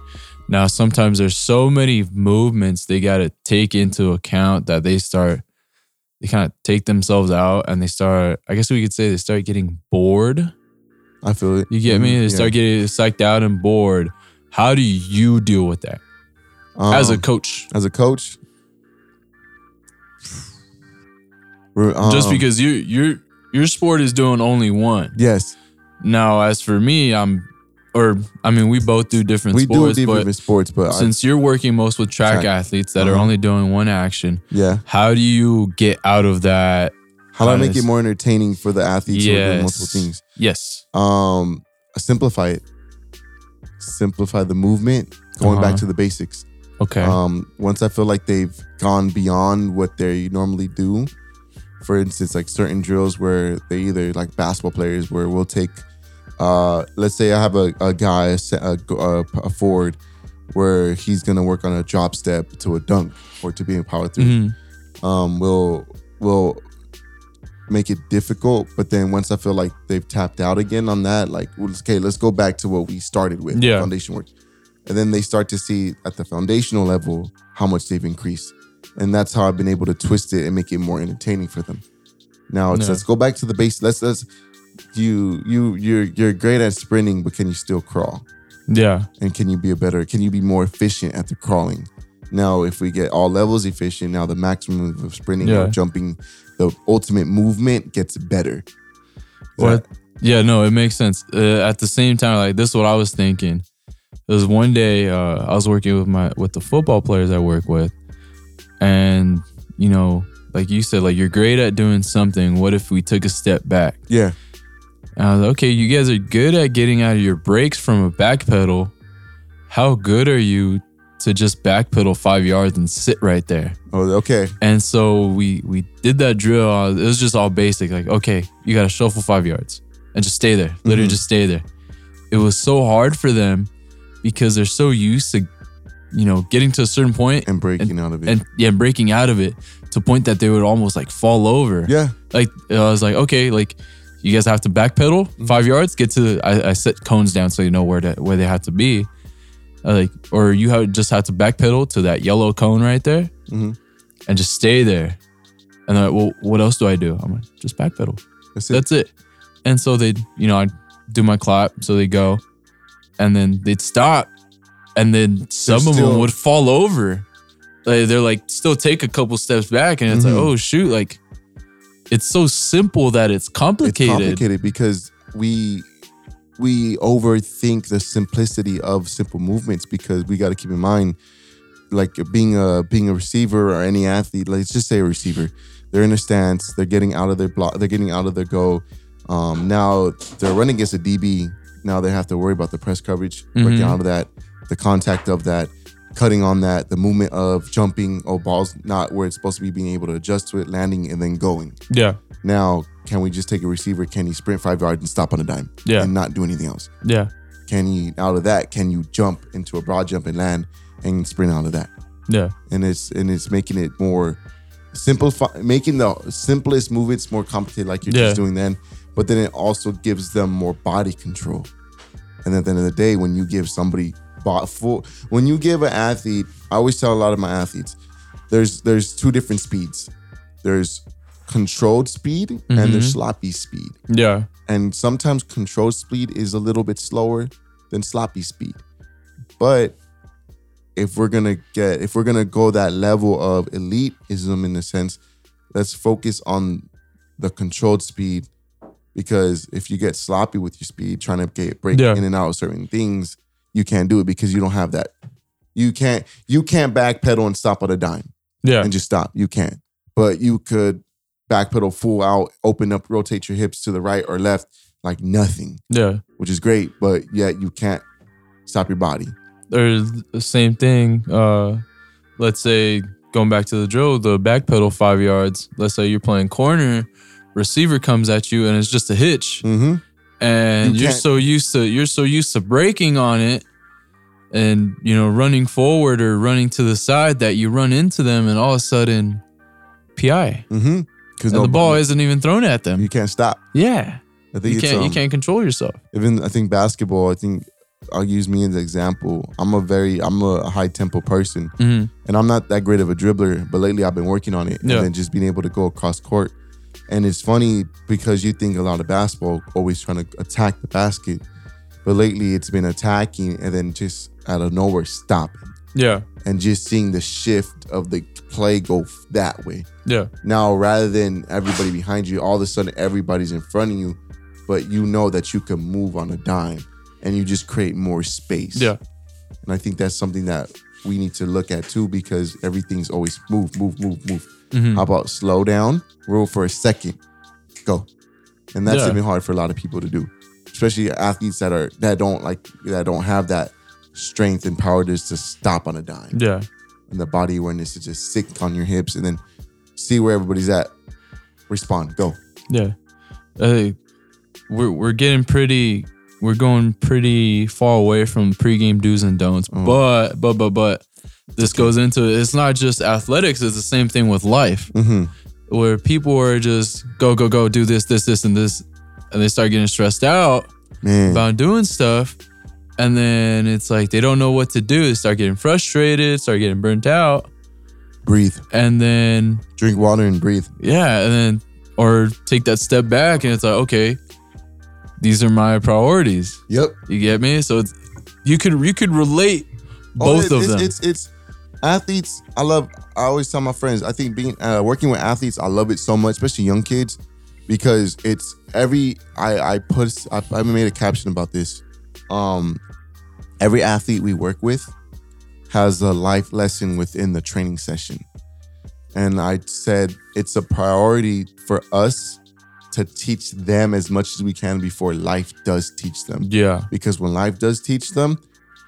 Now, sometimes there's so many movements they got to take into account that they start, they kind of take themselves out and they start, I guess we could say they start getting bored. I feel it. You get me? Mhm. They Yeah. start getting psyched out and bored. How do you deal with that as a Um, coach? as a coach. we're, Just um, because you your your sport is doing only one. yes, Now, as for me, I'm, or I mean, we both do different we sports, do but different sports, but I, since you're working most with track, Track. athletes that are Uh-huh. only doing one action, yeah, how do you get out of that? how do I make it more entertaining for the athletes who are doing Yes. multiple things? Yes. Um, simplify it. Simplify the movement. Going back Uh-huh. to the basics. Okay. Um, once I feel like they've gone beyond what they normally do, for instance, like certain drills where they either like basketball players where we'll take, uh, let's say I have a, a guy, a, a, a, forward, where he's gonna work on a drop step to a dunk or to be in power through. Mhm. Um, we'll we'll make it difficult, but then once I feel like they've tapped out again on that, like okay, let's go back to what we started with, Yeah. foundation work, and then they start to see at the foundational level how much they've increased, and that's how I've been able to twist it and make it more entertaining for them. Now it's Yeah. let's go back to the base. Let's let's you you you're you're great at sprinting, but can you still crawl? Yeah. and can you be a better can you be more efficient at the crawling now if we get all levels efficient now the maximum of sprinting Yeah. or jumping the ultimate movement gets better What? Yeah, no, it makes sense. Uh, at the same time, like this is what I was thinking. There was one day uh, I was working with my with the football players I work with, and you know, like you said, like you're great at doing something. What if we took a step back? yeah And I was like, okay, you guys are good at getting out of your brakes from a back pedal. How good are you to just back pedal five yards and sit right there? oh okay And so we we did that drill. Uh, It was just all basic. Like, okay, you got to shuffle five yards and just stay there. Literally, Mhm. just stay there. It was so hard for them because they're so used to, you know, getting to a certain point and breaking out of it and yeah, breaking out of it to point that they would almost like fall over. yeah Like I was like, okay, like you guys have to backpedal five yards, get to. I, I set cones down so you know where to where they have to be. Like, or you have just have to backpedal to that yellow cone right there, Mhm. and just stay there. And they're like, well, what else do I do? I'm like, just backpedal. That's it. That's it. And so they, you know, I do my clap, so they go, and then they'd stop, and then some of them would fall over. Like, they're like still take a couple steps back, and it's Mhm. like, oh shoot, like it's so simple that it's complicated. It's complicated because we we overthink the simplicity of simple movements because we got to keep in mind like being a being a receiver or any athlete let's just say a receiver they're in a stance they're getting out of their block they're getting out of their go um, now they're running against a db now they have to worry about the press coverage working Mhm. out of that the contact of that cutting on that the movement of jumping or balls not where it's supposed to be being able to adjust to it landing and then going Yeah, now, can we just take a receiver? Can he sprint five yards and stop on a dime Yeah. and not do anything else? yeah, Can he, out of that, can you jump into a broad jump and land and sprint out of that? yeah, And it's and it's making it more simplify, making the simplest movements more complicated, like you're Yeah. just doing then. But then it also gives them more body control. And at the end of the day, when you give somebody bo- full, when you give an athlete, I always tell a lot of my athletes, there's there's two different speeds. There's controlled speed and there's mm-hmm. sloppy speed. yeah, And sometimes controlled speed is a little bit slower than sloppy speed. But if we're gonna get if we're gonna go that level of elitism in a sense, let's focus on the controlled speed because if you get sloppy with your speed, trying to get break Yeah. in and out of certain things, you can't do it because you don't have that. You can't you can't backpedal and stop at a dime yeah, and just stop. You can't. But you could backpedal full out, open up, rotate your hips to the right or left like nothing, yeah. which is great. But yet you can't stop your body. Or the same thing. Uh, let's say going back to the drill, the back pedal five yards. Let's say you're playing corner, receiver comes at you, and it's just a hitch. Mm-hmm. and You you are so used to you're so used to breaking on it and you know running forward or running to the side that you run into them and all of a sudden pi Mm-hmm. Because and the ball isn't even thrown at them you can't stop. yeah I think you can't you um, can't control yourself even I think basketball. I think I'll use me as an example. I'm a very I'm a high tempo person, Mhm. and I'm not that great of a dribbler. But lately, I've been working on it, Yeah. and then just being able to go across court. And it's funny because you think a lot of basketball always trying to attack the basket, but lately it's been attacking and then just out of nowhere stopping yeah and just seeing the shift of the play go f- that way. yeah Now, rather than everybody behind you, all of a sudden everybody's in front of you, but you know that you can move on a dime and you just create more space. yeah And I think that's something that we need to look at too because everything's always move, move, move, move. Mhm. How about slow down, roll for a second, go. And that's Yeah. even hard for a lot of people to do, especially athletes that are that don't like that don't have that strength and power just to stop on a dime yeah and the body awareness to just sit on your hips and then see where everybody's at. Respond, go. yeah uh, we're, we're getting pretty we're going pretty far away from pregame do's and don'ts Oh. but but but but this goes into it. it's not just athletics it's the same thing with life Mm-hmm. where people are just go go go do this this this and this and they start getting stressed out Man, about doing stuff and then it's like they don't know what to do they start getting frustrated start getting burnt out breathe, and then drink water and breathe. yeah and then or take that step back and it's like okay these are my priorities Yep. you get me so it's, you could you could relate both Oh, of it's, them It's, it's athletes. I love. I always tell my friends. I think being uh, working with athletes, I love it so much, especially young kids, because it's every. I I put. I, I made a caption about this. Um, every athlete we work with has a life lesson within the training session, and I said it's a priority for us to teach them as much as we can before life does teach them yeah because when life does teach them,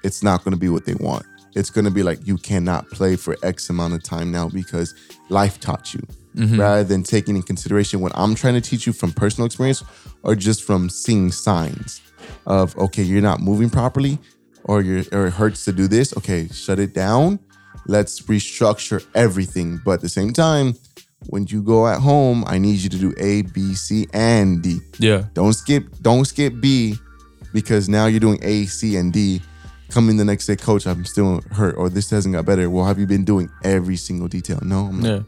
it's not going to be what they want. It's going to be like you cannot play for X amount of time now because life taught you. Mhm. Rather than taking in consideration what I'm trying to teach you from personal experience or just from seeing signs of okay, you're not moving properly or you're or it hurts to do this. Okay, shut it down. Let's restructure everything. But at the same time, when you go at home, I need you to do A, B, C, and D. Yeah. Don't skip, don't skip B because now you're doing A, C, and D. Coming the next day, coach, I'm still hurt, or this hasn't got better. Well, have you been doing every single detail? No, I'm not. Yeah.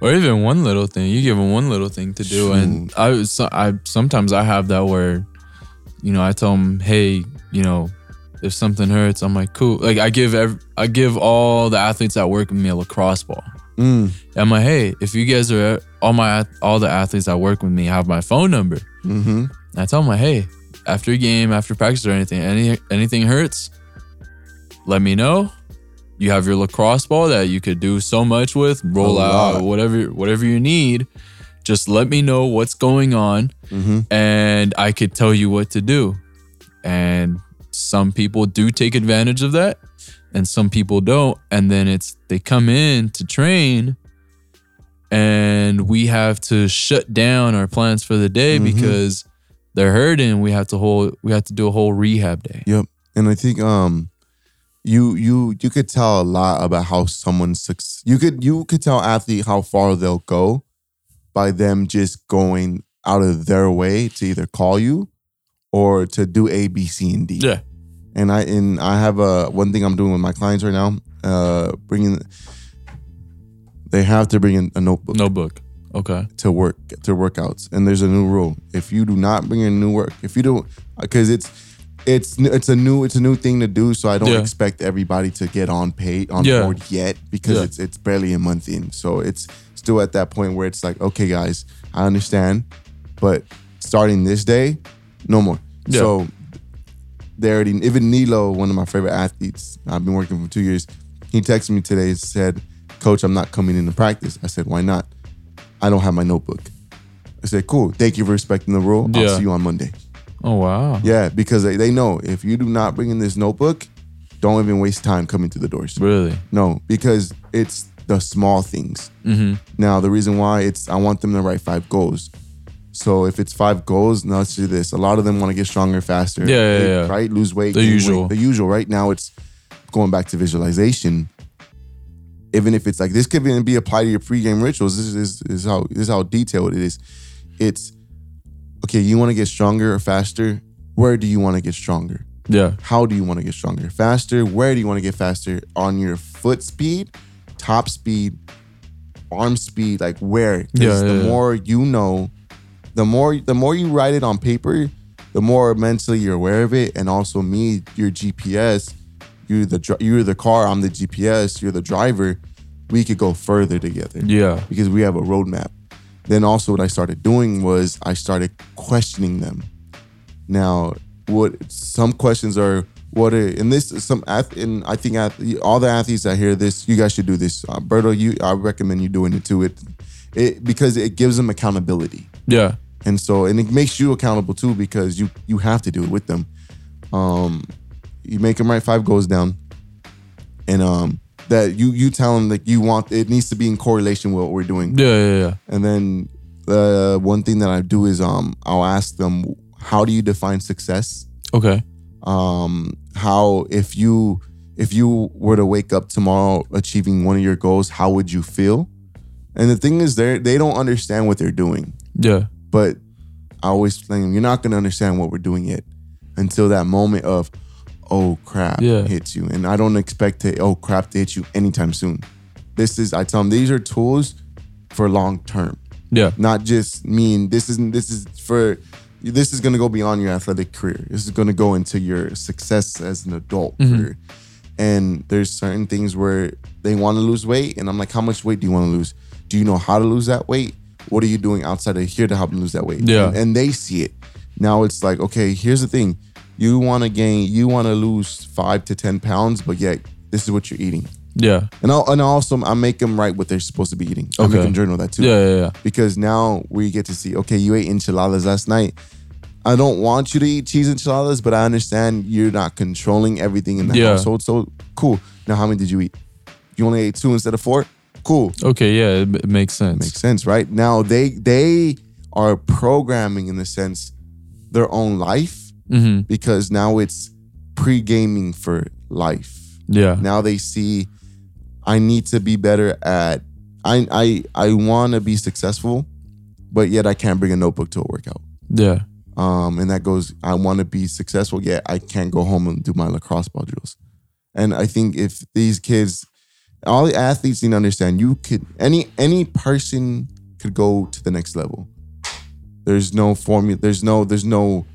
Or even one little thing. You give them one little thing to do, and I, so- I sometimes I have that where, you know, I tell them, hey, you know, if something hurts, I'm like, cool. Like I give every, I give all the athletes that work with me a lacrosse ball. Mm, I'm like, hey, if you guys are all my all the athletes that work with me have my phone number. hmm And I tell them, like, hey, after a game, after practice or anything, any anything hurts, let me know. You have your lacrosse ball that you could do so much with, roll out, whatever whatever you need. Just let me know what's going on, hmm and I could tell you what to do. And some people do take advantage of that, and some people don't. And then it's they come in to train, and we have to shut down our plans for the day Mhm. because they're hurting. We have to hold. We have to do a whole rehab day. Yep. And I think um you you you could tell a lot about how someone's suc- you could you could tell athlete how far they'll go by them just going out of their way to either call you or to do A B C and D. Yeah. And I and I have a one thing I'm doing with my clients right now uh bringing they have to bring in a notebook Notebook. Okay. to work to workouts and there's a new rule if you do not bring in new work if you don't because it's it's it's a new it's a new thing to do so i don't Yeah. expect everybody to get on pay on Yeah. board yet because Yeah. it's it's barely a month in so it's still at that point where it's like okay guys i understand but starting this day no more so they already even nilo one of my favorite athletes i've been working for two years he texted me today and said coach i'm not coming into practice i said why not I don't have my notebook. I said, cool. Thank you for respecting the rule. I'll see you on Monday. Oh wow. Yeah, because they, they know if you do not bring in this notebook, don't even waste time coming to the doors. Really. No, because it's the small things. Mm-hmm. Now, the reason why it's I want them to write five goals. So if it's five goals, now let's do this. A lot of them want to get stronger, faster. Yeah, yeah, yeah. Right? Lose weight. The gain weight. usual. The usual. Right now, it's going back to visualization. Even if it's like this could even be applied to your pregame rituals. This is, this is how this is how detailed it is. It's okay. You want to get stronger or faster. Where do you want to get stronger? Yeah. How do you want to get stronger? Faster? Where do you want to get faster? On your foot speed, top speed, arm speed, like where? 'Cause Yeah, the yeah, yeah. more you know, the more the more you write it on paper, the more mentally you're aware of it. And also me, your GPS, you're the you're the car, I'm the GPS, you're the driver. We could go further together Yeah. because we have a roadmap. Then also what I started doing was I started questioning them. Now, what some questions are what are and this some and I think all the athletes that hear this, you guys should do this. Uh, Berto, you I recommend you doing it too. It it because it gives them accountability. Yeah. And so and it makes you accountable too because you you have to do it with them. Um you make them write five goals down. And um that you you tell them that you want it needs to be in correlation with what we're doing. Yeah. Yeah. Yeah. And then the one thing that I do is um I'll ask them how do you define success? Okay. Um how if you if you were to wake up tomorrow achieving one of your goals, how would you feel? And the thing is they they don't understand what they're doing. Yeah. But I always them, you're not gonna understand what we're doing yet until that moment of oh crap Yeah. hits you. And I don't expect to oh crap to hit you anytime soon. This is I tell them these are tools for long term Yeah. not just mean this isn't this is for this is going to go beyond your athletic career this is going to go into your success as an adult mm-hmm. career and there's certain things where they want to lose weight and i'm like how much weight do you want to lose do you know how to lose that weight what are you doing outside of here to help them lose that weight Yeah. and, and they see it now it's like okay here's the thing you want to gain you want to lose five to ten pounds but yet this is what you're eating Yeah. and, I'll, and also i make them write what they're supposed to be eating i make them journal that too Yeah. Yeah. Yeah. because now we get to see okay you ate enchiladas last night i don't want you to eat cheese enchiladas but i understand you're not controlling everything in the Yeah. household so cool now how many did you eat you only ate two instead of four cool Okay. Yeah. It, it makes sense. makes sense right now they they are programming in the sense their own life Mm-hmm. because now it's pre-gaming for life Yeah. now they see I need to be better at I I I want to be successful, but yet I can't bring a notebook to a workout. Yeah. Um, and that goes. I want to be successful, yet I can't go home and do my lacrosse ball drills. And I think if these kids, all the athletes need to understand, you could any any person could go to the next level. There's no formula. There's no. There's no.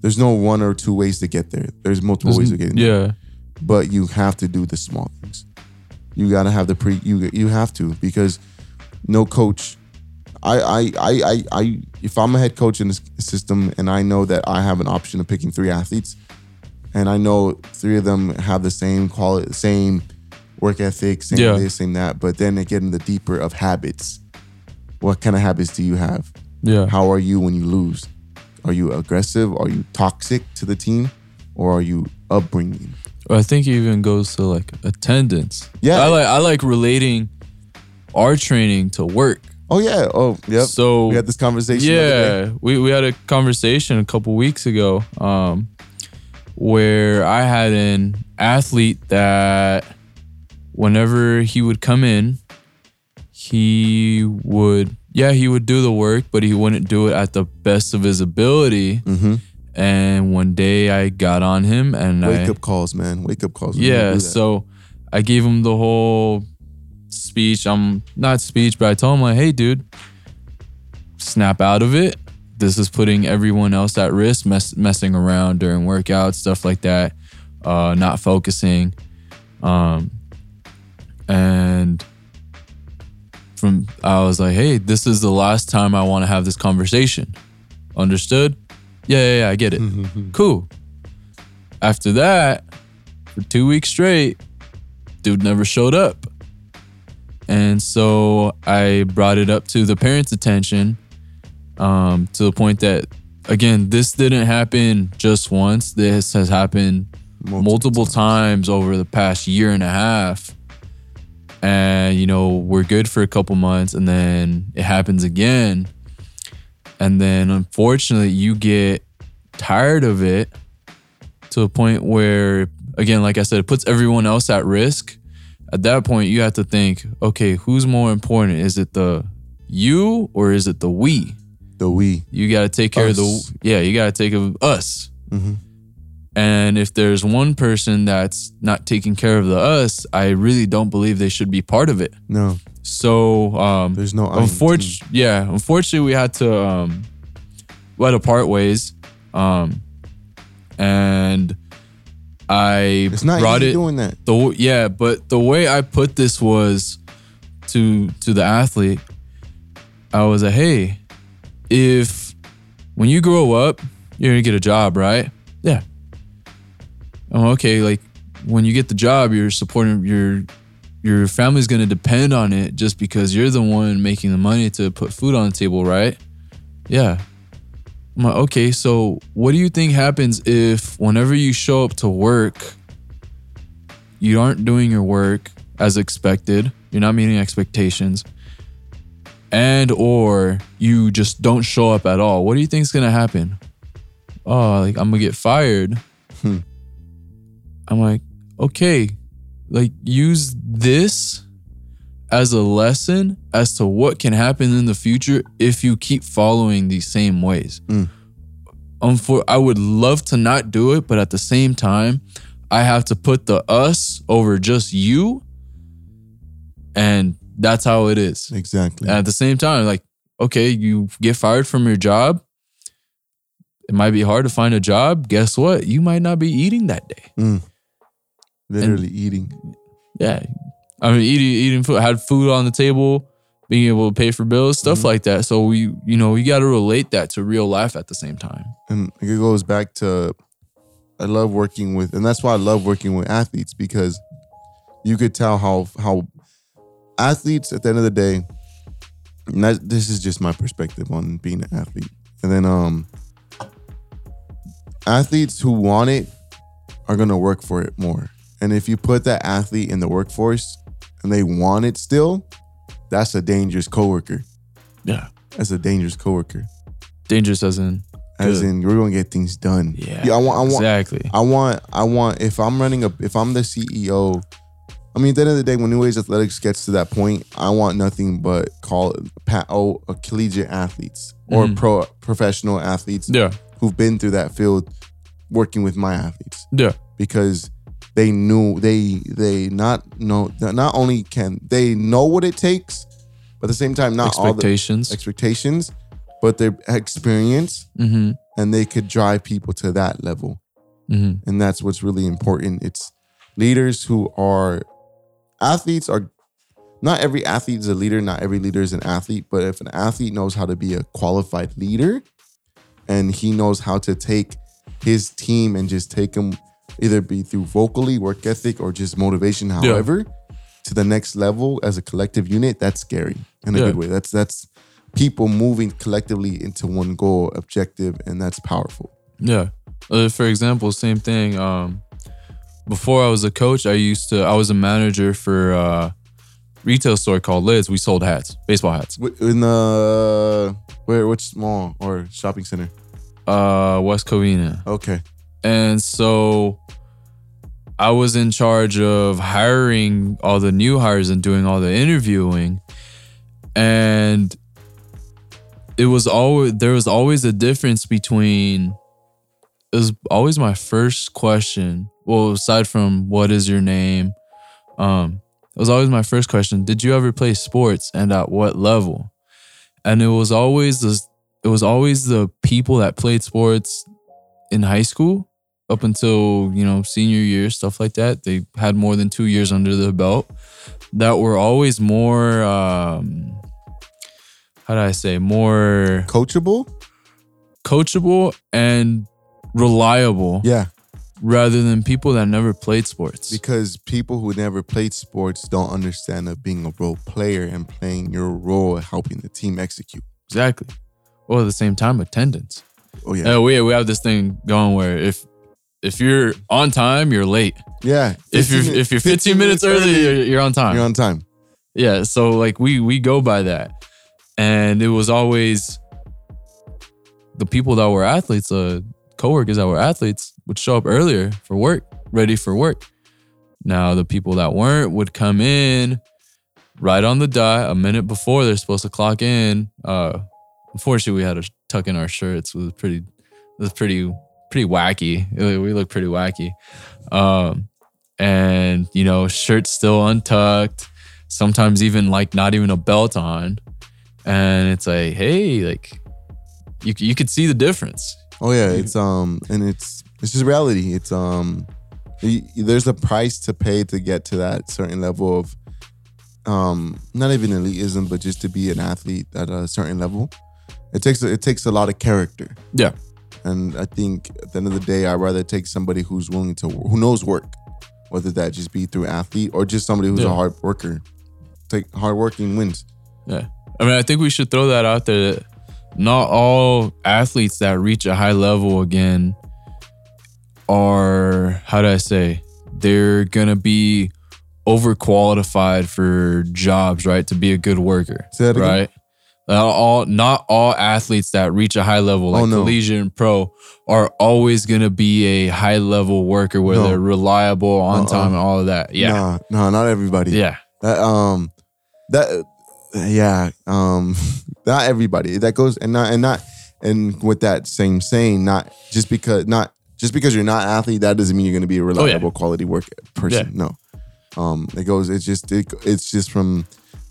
There's no one or two ways to get there. There's multiple ways of getting there. Yeah. But you have to do the small things. You gotta have the pre. You you have to because no coach. I I I I, I if I'm a head coach in this system and I know that I have an option of picking three athletes, and I know three of them have the same quality, same work ethics same Yeah. this, same that, but then they get in the deeper of habits. What kind of habits do you have? Yeah. How are you when you lose? Are you aggressive? Are you toxic to the team? Or are you upbringing? I think it even goes to like attendance. Yeah. I like I like relating our training to work. Oh yeah. Oh yeah. So we had this conversation. the other day. Yeah, we, we had a conversation a couple weeks ago um, where I had an athlete that whenever he would come in, he would, yeah, he would do the work, but he wouldn't do it at the best of his ability. Mm-hmm. And one day I got on him and Wake I, up calls, man. Wake up calls. Yeah, so I gave him the whole speech. I'm not speech, but I told him like, "Hey, dude, snap out of it. This is putting everyone else at risk, mess, messing around during workouts, stuff like that, uh, not focusing." Um, and from I was like, "Hey, this is the last time I want to have this conversation." Understood? Yeah, yeah, yeah I get it. cool. After that, for two weeks straight, dude never showed up. And so I brought it up to the parents' attention um, to the point that, again, this didn't happen just once. This has happened multiple, times. over the past year and a half. And, you know, we're good for a couple months and then it happens again. And then unfortunately, you get tired of it to a point where, again, like I said, it puts everyone else at risk. At that point, you have to think, okay, who's more important? Is it the you or is it the we? The we. You got to take care of the yeah. You got to take of us. Mhm. And if there's one person that's not taking care of the us, I really don't believe they should be part of it. No, So um, there's no. Unfortunately, yeah, unfortunately, we had to um, we had to part ways, um, and I. It's not brought it. doing that. The yeah, but the way I put this was to to the athlete. I was like, hey, if when you grow up, you're gonna get a job, right? Yeah. Oh, okay. Like when you get the job, you're supporting your your family's gonna depend on it just because you're the one making the money to put food on the table, right? Yeah. I'm like, okay, so what do you think happens if whenever you show up to work, you aren't doing your work as expected, you're not meeting expectations, and or you just don't show up at all? What do you think's gonna happen? Oh, like I'm gonna get fired. Hmm. I'm like, okay, like use this as a lesson as to what can happen in the future if you keep following these same ways. Mm. Unfor- I would love to not do it, but at the same time, I have to put the us over just you. And that's how it is. Exactly. And at the same time, like, okay, you get fired from your job. It might be hard to find a job. Guess what? You might not be eating that day. Literally eating. Yeah. I mean, eating, eating food, had food on the table, being able to pay for bills, stuff Mhm. like that. So we, you know, you got to relate that to real life at the same time. and it goes back to I love working with, and that's why I love working with athletes because you could tell how how athletes at the end of the day. And that, this is just my perspective on being an athlete, and then um, athletes who want it are gonna work for it more. And if you put that athlete in the workforce and they want it still, that's a dangerous coworker. Yeah. That's a dangerous coworker. Dangerous as in, As Good. in, we're gonna get things done. yeah. I want. I want. exactly. I want. I want. If I'm running a. If I'm the CEO I mean, at the end of the day, when New Age Athletics gets to that point, I want nothing but call pa- oh, collegiate athletes or Mhm. pro professional athletes Yeah. who've been through that field, working with my athletes Yeah. because they knew they they not know not only can they know what it takes, but at the same time not all the Expectations. expectations, but their experience mm-hmm. and they could drive people to that level. Mm-hmm. And that's what's really important. It's leaders who are athletes are not every athlete is a leader, not every leader is an athlete, but if an athlete knows how to be a qualified leader and he knows how to take his team and just take them either be through vocally, work ethic, or just motivation, however, to the next level as a collective unit, that's scary in a Yeah. good way. That's that's people moving collectively into one goal, objective, and that's powerful. Yeah. Uh, for example, same thing. Um, before I was a coach, I used to. I was a manager for a retail store called Lids. We sold hats, baseball hats. In the where which mall or shopping center? Uh, West Covina. Okay. And so I was in charge of hiring all the new hires and doing all the interviewing. And it was always there was always a difference between it was always my first question. Well, aside from what is your name? Um, it was always my first question. Did you ever play sports and at what level? And it was always the it was always the people that played sports in high school up until you know senior year stuff like that they had more than two years under the belt that were always more um how do i say more Coachable? coachable and reliable Yeah. rather than people that never played sports Because people who never played sports don't understand of being a role player and playing your role helping the team execute. exactly well at the same time attendance Oh yeah. yeah. we, we have this thing going where if if you're on time you're late yeah. if you're if you're 15 minutes early you're, you're on time you're on time. Yeah, so like we we go by that, and it was always the people that were athletes, uh, coworkers that were athletes would show up earlier for work, ready for work. Now the people that weren't would come in right on the dot a minute before they're supposed to clock in. Uh, unfortunately, we had to tuck in our shirts. It was pretty, it was pretty pretty wacky. We look pretty wacky, um, and you know, shirts still untucked sometimes even like not even a belt on and it's like hey like you, you could see the difference Oh yeah, it's um and it's it's just reality. It's um there's a price to pay to get to that certain level of um not even elitism, but just to be an athlete at a certain level. It takes it takes a lot of character, yeah and I think at the end of the day, I'd rather take somebody who's willing to who knows work, whether that just be through athlete or just somebody who's Yeah. a hard worker. Take hard working wins. yeah i mean i think we should throw that out there that not all athletes that reach a high level again are how do i say they're gonna be overqualified for jobs right to be a good worker Say that again? right Not all not all athletes that reach a high level like Oh, no. collegiate and pro are always gonna be a high level worker where No. they're reliable on Uh-uh. time and all of that. Yeah. Nah, nah, not everybody. Yeah. That um that yeah, um not everybody. That goes and not and not and with that same saying, not just because not just because you're not an athlete, that doesn't mean you're gonna be a reliable quality work person. No. Um it goes it's just it, it's just from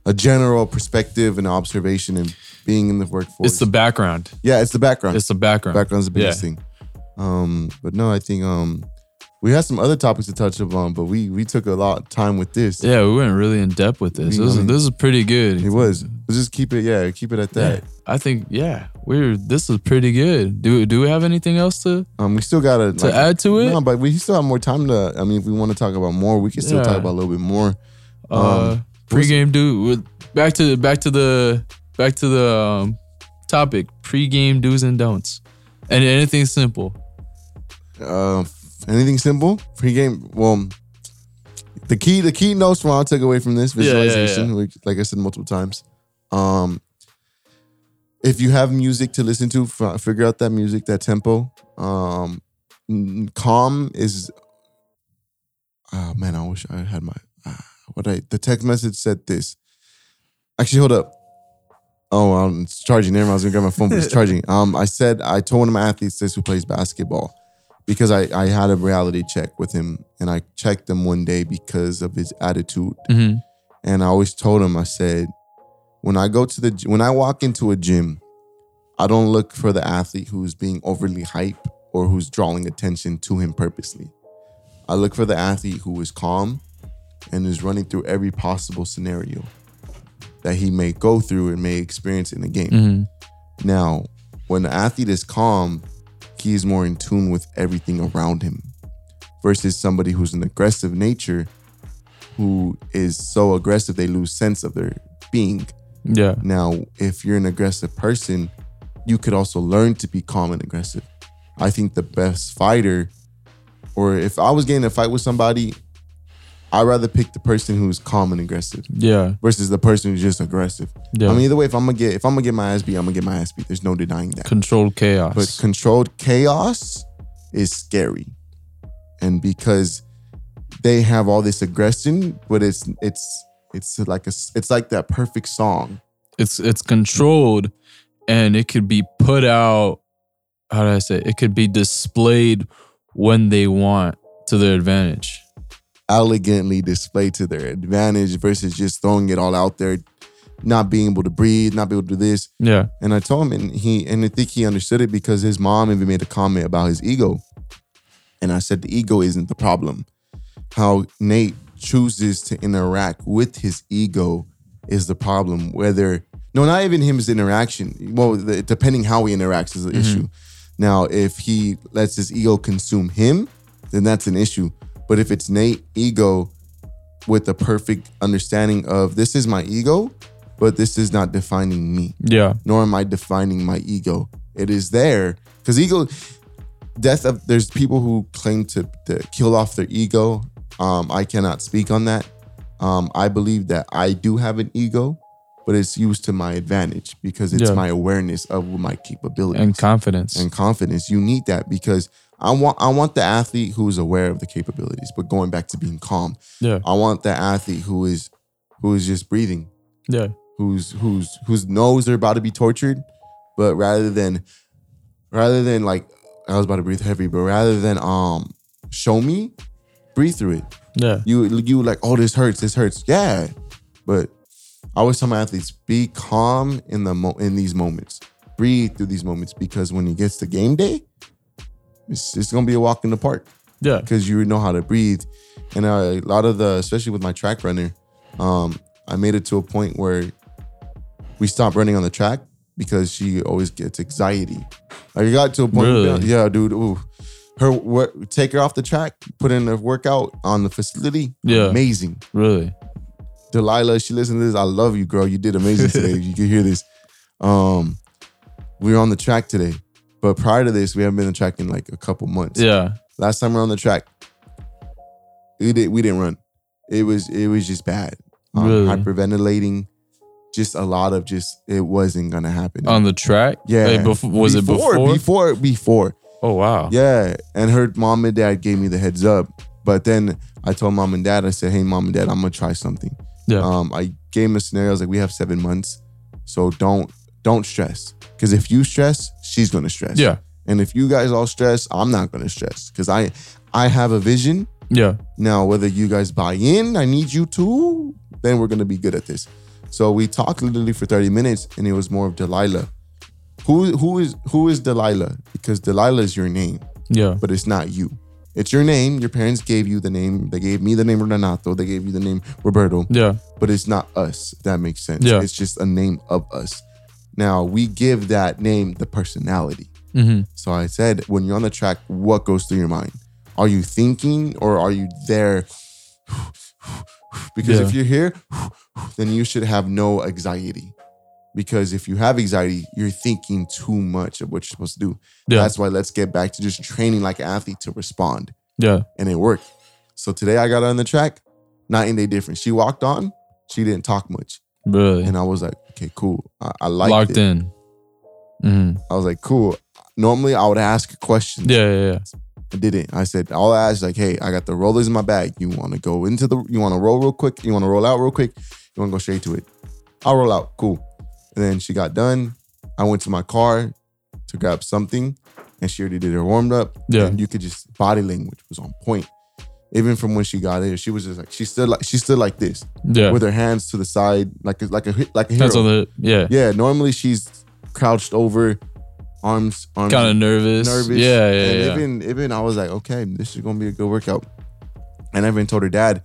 a general perspective and observation and being in the workforce. It's the background. yeah, it's the background. It's the background. Background's the biggest Yeah. thing. Um, but no, I think um we had some other topics to touch upon, but we we took a lot of time with this. Yeah, we went really in depth with this. We- This, I is mean, this is pretty good. It was. Let's just keep it, yeah, keep it at Yeah. that. I think yeah, we're this is pretty good. Do do we have anything else to Um, we still gotta to add to it? No, but we still have more time to. I mean, if we want to talk about more, we can still Yeah. talk about a little bit more. uh Um, pregame do with- back to back to the back to the um, topic pregame do's and don'ts and anything simple Uh, anything simple pre-game? Well, the key the key notes from I took away from this Yeah, yeah, visualization, which, like I said multiple times. Um, if you have music to listen to, f- figure out that music, that tempo. Um, calm is. Oh man, I wish I had my what I the text message said this. Actually, hold up. Oh, um, it's charging. Never mind. I was gonna grab my phone, but it's charging. Um, I said I told one of my athletes this who plays basketball because I I had a reality check with him and I checked him one day because of his attitude. hmm And I always told him, I said, when I go to the when I walk into a gym, I don't look for the athlete who's being overly hype or who's drawing attention to him purposely. I look for the athlete who is calm and is running through every possible scenario that he may go through and may experience in the game. hmm Now, when the athlete is calm, he is more in tune with everything around him versus somebody who's an aggressive nature who is so aggressive they lose sense of their being. Yeah. Now, if you're an aggressive person, you could also learn to be calm and aggressive. I think the best fighter, or if I was getting a fight with somebody, I'd rather pick the person who's calm and aggressive Yeah. versus the person who's just aggressive. Yeah. I mean, either way, if I'm gonna get if I'm gonna get my ass beat, I'm gonna get my ass beat. There's no denying that. Controlled chaos. But controlled chaos is scary, and because they have all this aggression, but it's it's it's like a it's like that perfect song. it's it's controlled and it could be put out how do I say it? it could be displayed when they want to their advantage. Elegantly displayed to their advantage versus just throwing it all out there, not being able to breathe, not being able to do this. Yeah. And I told him, and he and I think he understood it because his mom even made a comment about his ego. And I said the ego isn't the problem. How Nate chooses to interact with his ego is the problem. Whether no, not even him as interaction. Well, the, depending how he interacts is the mm-hmm. issue. Now, if he lets his ego consume him, then that's an issue. But if it's Nate ego with a perfect understanding of this is my ego, but this is not defining me Yeah. nor am I defining my ego. It is there because ego, death of. There's people who claim to, to kill off their ego. Um, I cannot speak on that. Um, I believe that I do have an ego, but it's used to my advantage because it's Yeah. my awareness of my capabilities And confidence. and confidence. You need that because I want I want the athlete who is aware of the capabilities, but going back to being calm. yeah. I want the athlete who is who is just breathing Yeah. who's who's who's knows they're about to be tortured, but rather than rather than like I was about to breathe heavy, but rather than um show me, breathe through it. Yeah. You you like, oh this hurts, this hurts. Yeah. But I always tell my athletes, be calm in the mo- in these moments. Breathe through these moments because when it gets to game day, it's, it's gonna be a walk in the park Yeah. because you know how to breathe. And uh, a lot of the, especially with my track runner, um, I made it to a point where we stopped running on the track because she always gets anxiety. I got to a point, Really? yeah, dude. Ooh, her work, take her off the track, put in a workout on the facility. Yeah. amazing. Really. Delilah, she listened to this. I love you, girl. You did amazing today. you can hear this. Um, we were on the track today, but prior to this, we haven't been on the track in like a couple months. Yeah. Last time we are on the track, we did we didn't run. It was it was just bad. Um, Really? Hyperventilating, just a lot of just it wasn't gonna happen. On the track? yeah, Wait, befo- was it before? Before before. Oh wow. Yeah, and her mom and dad gave me the heads up. But then I told mom and dad, I said, "Hey, mom and dad, I'm gonna try something." Yeah. Um, I gave him a scenario. I was like, "We have seven months, so don't don't stress. Because if you stress, she's gonna stress. Yeah. And if you guys all stress, I'm not gonna stress. Because I I have a vision. Yeah. Now, whether you guys buy in, I need you to, then we're gonna be good at this. So we talked literally for 30 minutes, and it was more of Delilah. Who who is who is Delilah? Because Delilah is your name Yeah. but it's not you. It's your name. Your parents gave you the name. They gave me the name Renato. They gave you the name Roberto, Yeah. but it's not us. If that makes sense. Yeah. It's just a name of us. Now we give that name the personality. hmm So I said, when you're on the track, what goes through your mind? Are you thinking or are you there? Because Yeah. if you're here, then you should have no anxiety. Because if you have anxiety, you're thinking too much of what you're supposed to do. Yeah. That's why let's get back to just training like an athlete to respond. Yeah. And it worked. So today I got on the track, night and day difference. She walked on, she didn't talk much. Really. And I was like, okay, cool. I, I liked Locked it. in. hmm I was like, cool. Normally I would ask questions. Yeah. Yeah. Yeah. I didn't. I said all I asked like, hey, I got the rollers in my bag. You want to go into the? You want to roll real quick? You want to roll out real quick? You want to go straight to it? I'll roll out. Cool. And then she got done. I went to my car to grab something, and she already did her warmed up. Yeah. And you could just body language was on point. Even from when she got here, she was just like she stood like she stood like this Yeah. with her hands to the side, like like a like a hero. That's on the yeah. yeah. Normally she's crouched over, arms arms Kind of nervous. nervous. Yeah, yeah, and yeah. even even I was like, okay, this is gonna be a good workout. And I even told her dad,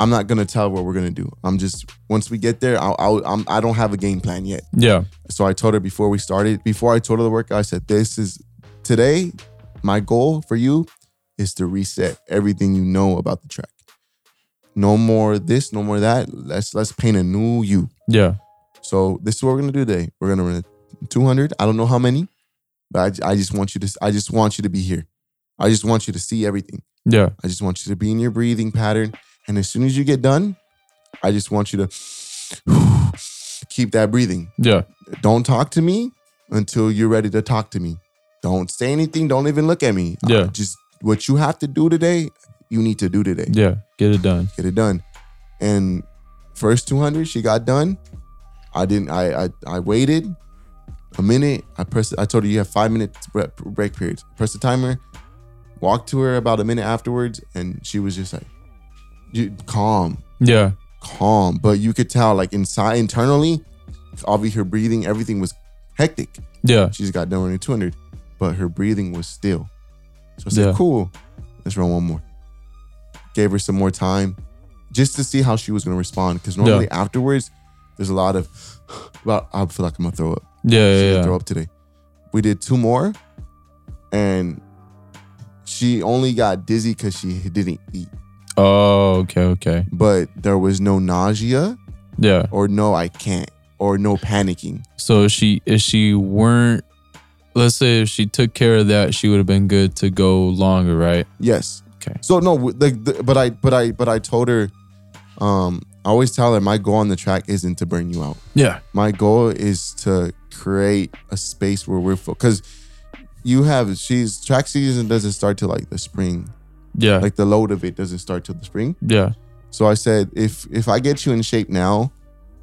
I'm not gonna tell what we're gonna do. I'm just once we get there, I'll, I'll I'm, I don't have a game plan yet. yeah. So I told her before we started, before I told her the workout, I said, this is today. My goal for you is to reset everything you know about the track. No more this, no more that. Let's let's paint a new you. Yeah. So this is what we're gonna do today. We're gonna run a 200. I don't know how many, but I, I just want you to. I just want you to be here. I just want you to see everything. Yeah. I just want you to be in your breathing pattern. And as soon as you get done, I just want you to keep that breathing. Yeah. Don't talk to me until you're ready to talk to me. Don't say anything. Don't even look at me. Yeah. just what you have to do today, you need to do today Yeah. Get it done. get it done. And first 200, she got done. I didn't. I I, I waited a minute. I pressed. I told her you have five minutes bre- break periods. Press the timer. Walked to her about a minute afterwards, and she was just like, you, calm, Yeah. calm. But you could tell, like inside, internally, obviously her breathing, everything was hectic. Yeah. she's got done running 200, but her breathing was still. So I said, Yeah. cool, let's run one more. Gave her some more time just to see how she was going to respond. Because normally afterwards, there's a lot of, well, I feel like I'm going to throw up. Yeah. She's Yeah. gonna throw up today. We did two more, and she only got dizzy because she didn't eat. Oh, okay. Okay. But there was no nausea Yeah. or no, I can't, or no panicking. So she if she weren't let's say if she took care of that, she would have been good to go longer, right? Yes. Okay. So no, like, the, but I, but I, but I told her, um, I always tell her my goal on the track isn't to burn you out. Yeah. My goal is to create a space where we're full. because you have she's track season doesn't start till like the spring. Yeah. Like the load of it doesn't start till the spring. yeah. So I said, if if I get you in shape now,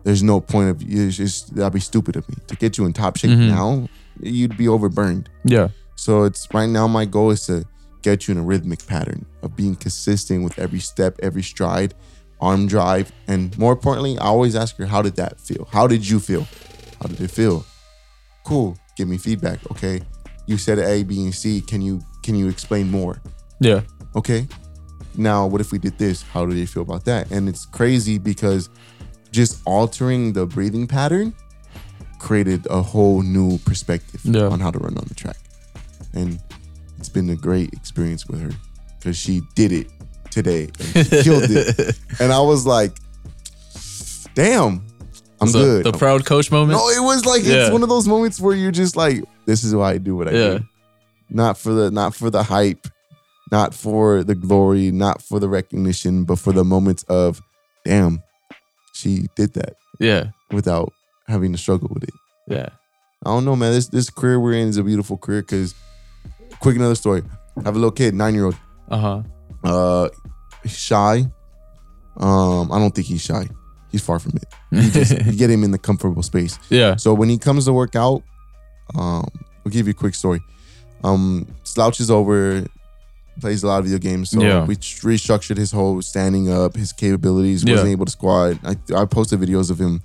there's no point of you. It's just that'd be stupid of me to get you in top shape Mhm. now. You'd be overburned. Yeah. So it's right now. My goal is to get you in a rhythmic pattern of being consistent with every step, every stride, arm drive, and more importantly, I always ask her, "How did that feel? How did you feel? How did it feel? Cool. Give me feedback. Okay. You said A, B, and C. Can you can you explain more? Yeah. okay now what if we did this how do you feel about that and it's crazy because just altering the breathing pattern created a whole new perspective Yeah. on how to run on the track and it's been a great experience with her because she did it today and she killed it and i was like damn i'm So, good The proud coach moment. no, it was like Yeah. it's one of those moments where you're just like, this is why I do what I Yeah. do. Not for the not for the hype, not for the glory, not for the recognition, but for the moments of, damn, she did that Yeah. without having to struggle with it. Yeah. I don't know, man. This this career we're in is a beautiful career because quick another story. I have a little kid, nine year old. Uh-huh. Uh shy. Um, I don't think he's shy. He's far from it. You just you get him in the comfortable space. Yeah. So when he comes to work out, um, I'll give you a quick story. Um, slouches over, plays a lot of video games. So Yeah. we restructured his whole standing up, his capabilities. Yeah. Wasn't able to squat. I, I posted videos of him.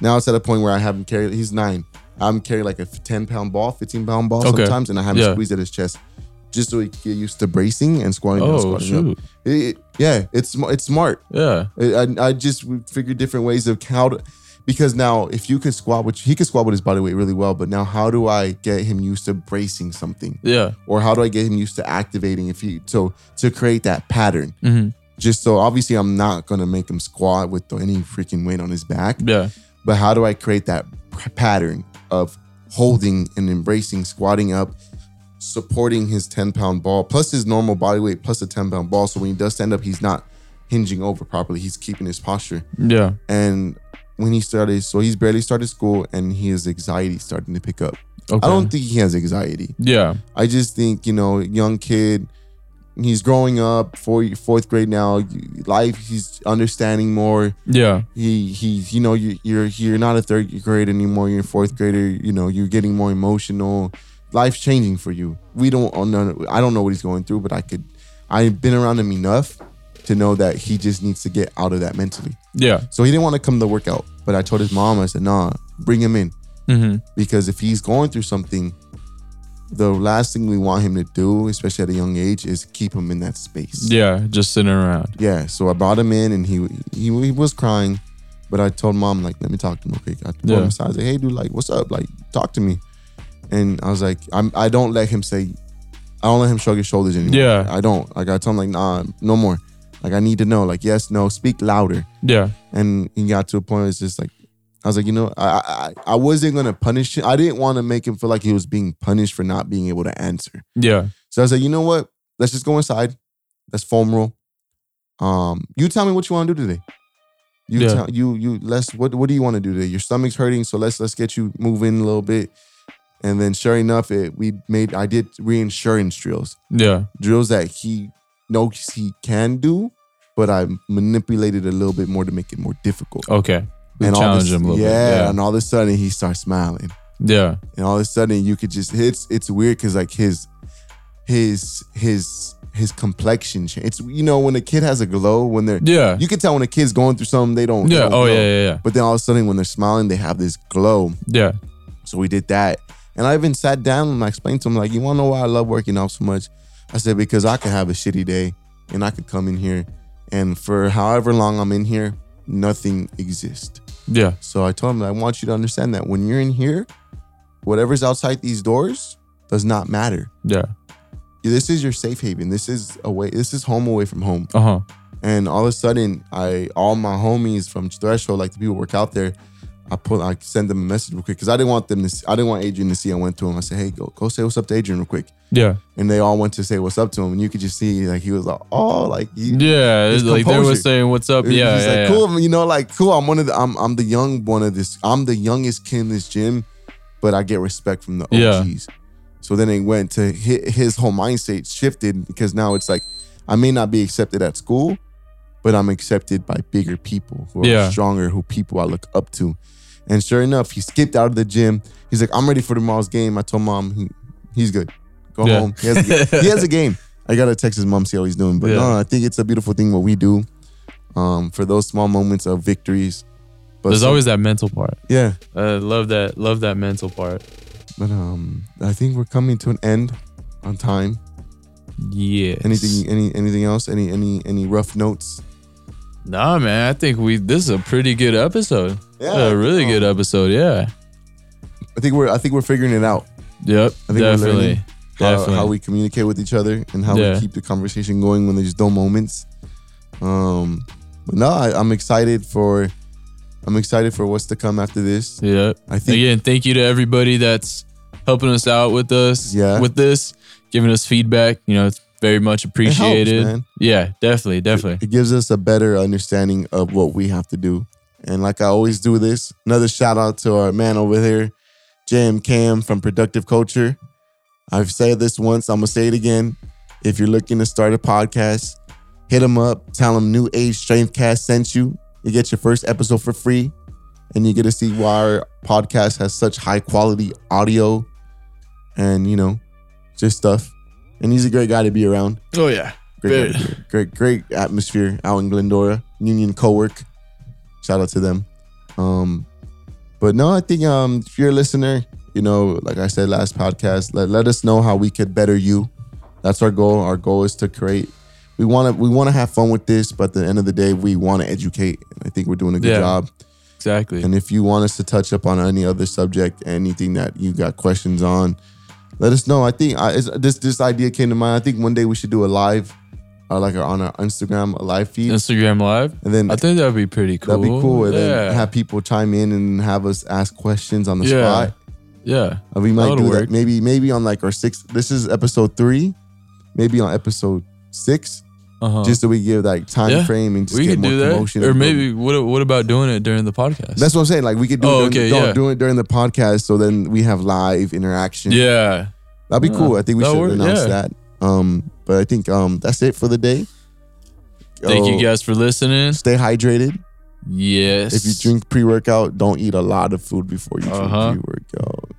Now it's at a point where I have him carry. He's nine. I'm carrying like a 10 pound ball, 15 pound ball Okay. sometimes, and I have him Yeah. squeeze at his chest, just so he can get used to bracing and squatting down, Oh squatting shoot. It- it- yeah, it's it's smart. Yeah. I, I- I just figured different ways of how to, because now if you could squat, which he could squat with his body weight really well, but now how do I get him used to bracing something, Yeah. or how do I get him used to activating if he so to create that pattern? Mhm. Just so obviously I'm not gonna make him squat with any freaking weight on his back, Yeah. But how do I create that pattern of holding and embracing, squatting up, supporting his 10 pound ball plus his normal body weight plus a 10 pound ball. So when he does stand up, he's not hinging over properly. He's keeping his posture. Yeah. And when he started, so he's barely started school and his anxiety starting to pick up. Okay. I don't think he has anxiety. Yeah. I just think, you know, young kid, he's growing up, for fourth grade now. Life, he's understanding more. Yeah. He he, you know, you, you're you're not a third grade anymore. You're a fourth grader. You know, you're getting more emotional. Life's changing for you. We don't know. I don't know what he's going through, but I could. I've been around him enough to know that he just needs to get out of that mentally. Yeah. So he didn't want to come to the workout, but I told his mom, I said, "Nah, bring him in Mm-hmm. because if he's going through something, the last thing we want him to do, especially at a young age, is keep him in that space." Yeah. Just sitting around. Yeah. So I brought him in, and he he, he was crying, but I told mom like, "Let me talk to him real quick." I Yeah. him aside. I was like, "Hey, dude, like, what's up? Like, talk to me." And I was like, "I'm I don't let him say, I don't let him shrug his shoulders anymore. Yeah. I don't. Like I told him like, nah, no more. Like I need to know. Like yes, no, speak louder." Yeah. and he got to a point where it's just like I was like, you know, I I, I wasn't gonna punish him. I didn't want to make him feel like he was being punished for not being able to answer. Yeah. So I was like, you know what? Let's just go inside. Let's foam roll. Um, you tell me what you want to do today. You Yeah. tell you you let's what what do you want to do today? Your stomach's hurting, so let's let's get you moving a little bit. And then sure enough, it we made I did reinsurance drills. Yeah. Drills that he knows he can do, but I manipulated a little bit more to make it more difficult Okay. All challenge this- him a little yeah, bit. and all of a sudden he starts smiling, Yeah. and all of a sudden you could just it's it's weird because like his his his his complexion cha- it's you know when a kid has a glow when they're Yeah. Yeah. you can tell when a kid's going through something they don't they Yeah. don't Oh glow. yeah. Yeah. Yeah. but then all of a sudden when they're smiling they have this glow Yeah. so we did that and I even sat down and I explained to him like you want to know why I love working out so much I said because I could have a shitty day and I could come in here and for however long I'm in here nothing exists Yeah. so I told him, I want you to understand that when you're in here, whatever's outside these doors does not matter. Yeah. This is your safe haven. This is away. This is home away from home. Uh huh. And all of a sudden, I all my homies from Threshold, like the people work out there, I put I send them a message real quick because I didn't want them to. See, I didn't want Adrian to see. I went to him. I said, Hey, go go say what's up to Adrian real quick. Yeah. And they all went to say what's up to him, and you could just see like he was like, oh, like he, Yeah. It's like they were saying, "What's up?" He's Yeah. like, yeah, yeah. cool, you know, like cool. I'm one of the I'm I'm the young one of this. I'm the youngest kid in this gym, but I get respect from the Yeah. OGs. So then it went to his, his whole mindset shifted because now it's like I may not be accepted at school, but I'm accepted by bigger people who are Yeah. stronger, who people I look up to. And sure enough, he skipped out of the gym. He's like, I'm ready for tomorrow's game. I told mom he, he's good. Go Yeah. home. He has, a, he has a game. I gotta text his mom see how he's doing. But Yeah. no, I think it's a beautiful thing what we do. Um, for those small moments of victories. But There's some- always that mental part. yeah. I love that. Love that mental part. But um, I think we're coming to an end on time. Yeah. Anything, any, anything else? Any, any, any rough notes? Nah, man. I think we. This is a pretty good episode. Yeah, a really um, good episode. Yeah. I think we're, I think we're figuring it out. Yep. I think we're definitely. How, Definitely. how we communicate with each other and how Yeah. we keep the conversation going when there's dull moments. Um, but no, I, I'm excited for, I'm excited for what's to come after this. Yep. I think Again, thank you to everybody that's helping us out with us. Yeah. With this, giving us feedback. You know, it's very much helps, appreciated. man. Yeah, definitely, definitely. it gives us a better understanding of what we have to do. And like I always do this, another shout out to our man over here, Jam Cam from Productive Culture. I've said this once, I'm gonna say it again. If you're looking to start a podcast, hit him up, tell him New Age Strength Cast sent you. You get your first episode for free, and you get to see why our podcast has such high quality audio and you know, just stuff. And he's a great guy to be around. Oh yeah. Great, great, great, great atmosphere out in Glendora. Union Co-work. Shout out to them. Um, but no, I think um, if you're a listener, you know, like I said last podcast, let, let us know how we could better you. That's our goal. Our goal is to create. We want to we want to have fun with this, but at the end of the day, we want to educate. And I think we're doing a good Yeah. job. Exactly. And if you want us to touch up on any other subject, anything that you got questions on, let us know. I think I, this this idea came to mind. I think one day we should do a live, uh, like on our Instagram, a live feed, Instagram live. and then I think that'd be pretty cool. that'd be cool. And yeah. then have people chime in and have us ask questions on the Yeah. spot. yeah. Uh, we might That do would that. Maybe maybe on like our sixth. This is episode three. Maybe on episode six, Uh-huh. just so we give like time Yeah. frame and just we get more do that. promotion. Or maybe what what about doing it during the podcast? that's what I'm saying. Like we could do Oh, it during, okay, the, yeah. do it during the podcast, so then we have live interaction. yeah. That'd be Yeah, cool. I think we should work, announce yeah. that. Um, but I think um that's it for the day. Thank you guys for listening. Stay hydrated. Yes. If you drink pre workout, don't eat a lot of food before you Uh-huh. drink pre workout.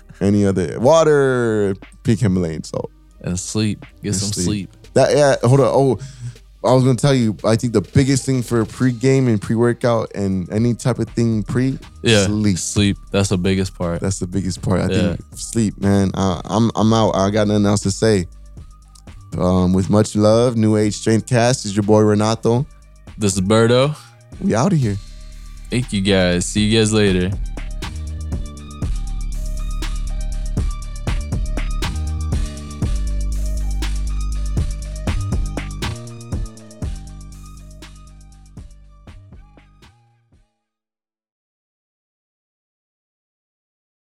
Any other water, pink Himalayan salt. and sleep, get And some sleep. sleep. That yeah, hold on. Oh, I was gonna tell you. I think the biggest thing for pre-game and pre-workout and any type of thing pre, Yeah, sleep. sleep. That's the biggest part. That's the biggest part. I Yeah. think sleep, man. Uh, I'm I'm out. I got nothing else to say. Um, with much love, New Age Strength Cast is your boy Renato. This is Berto. We out of here. Thank you guys. See you guys later.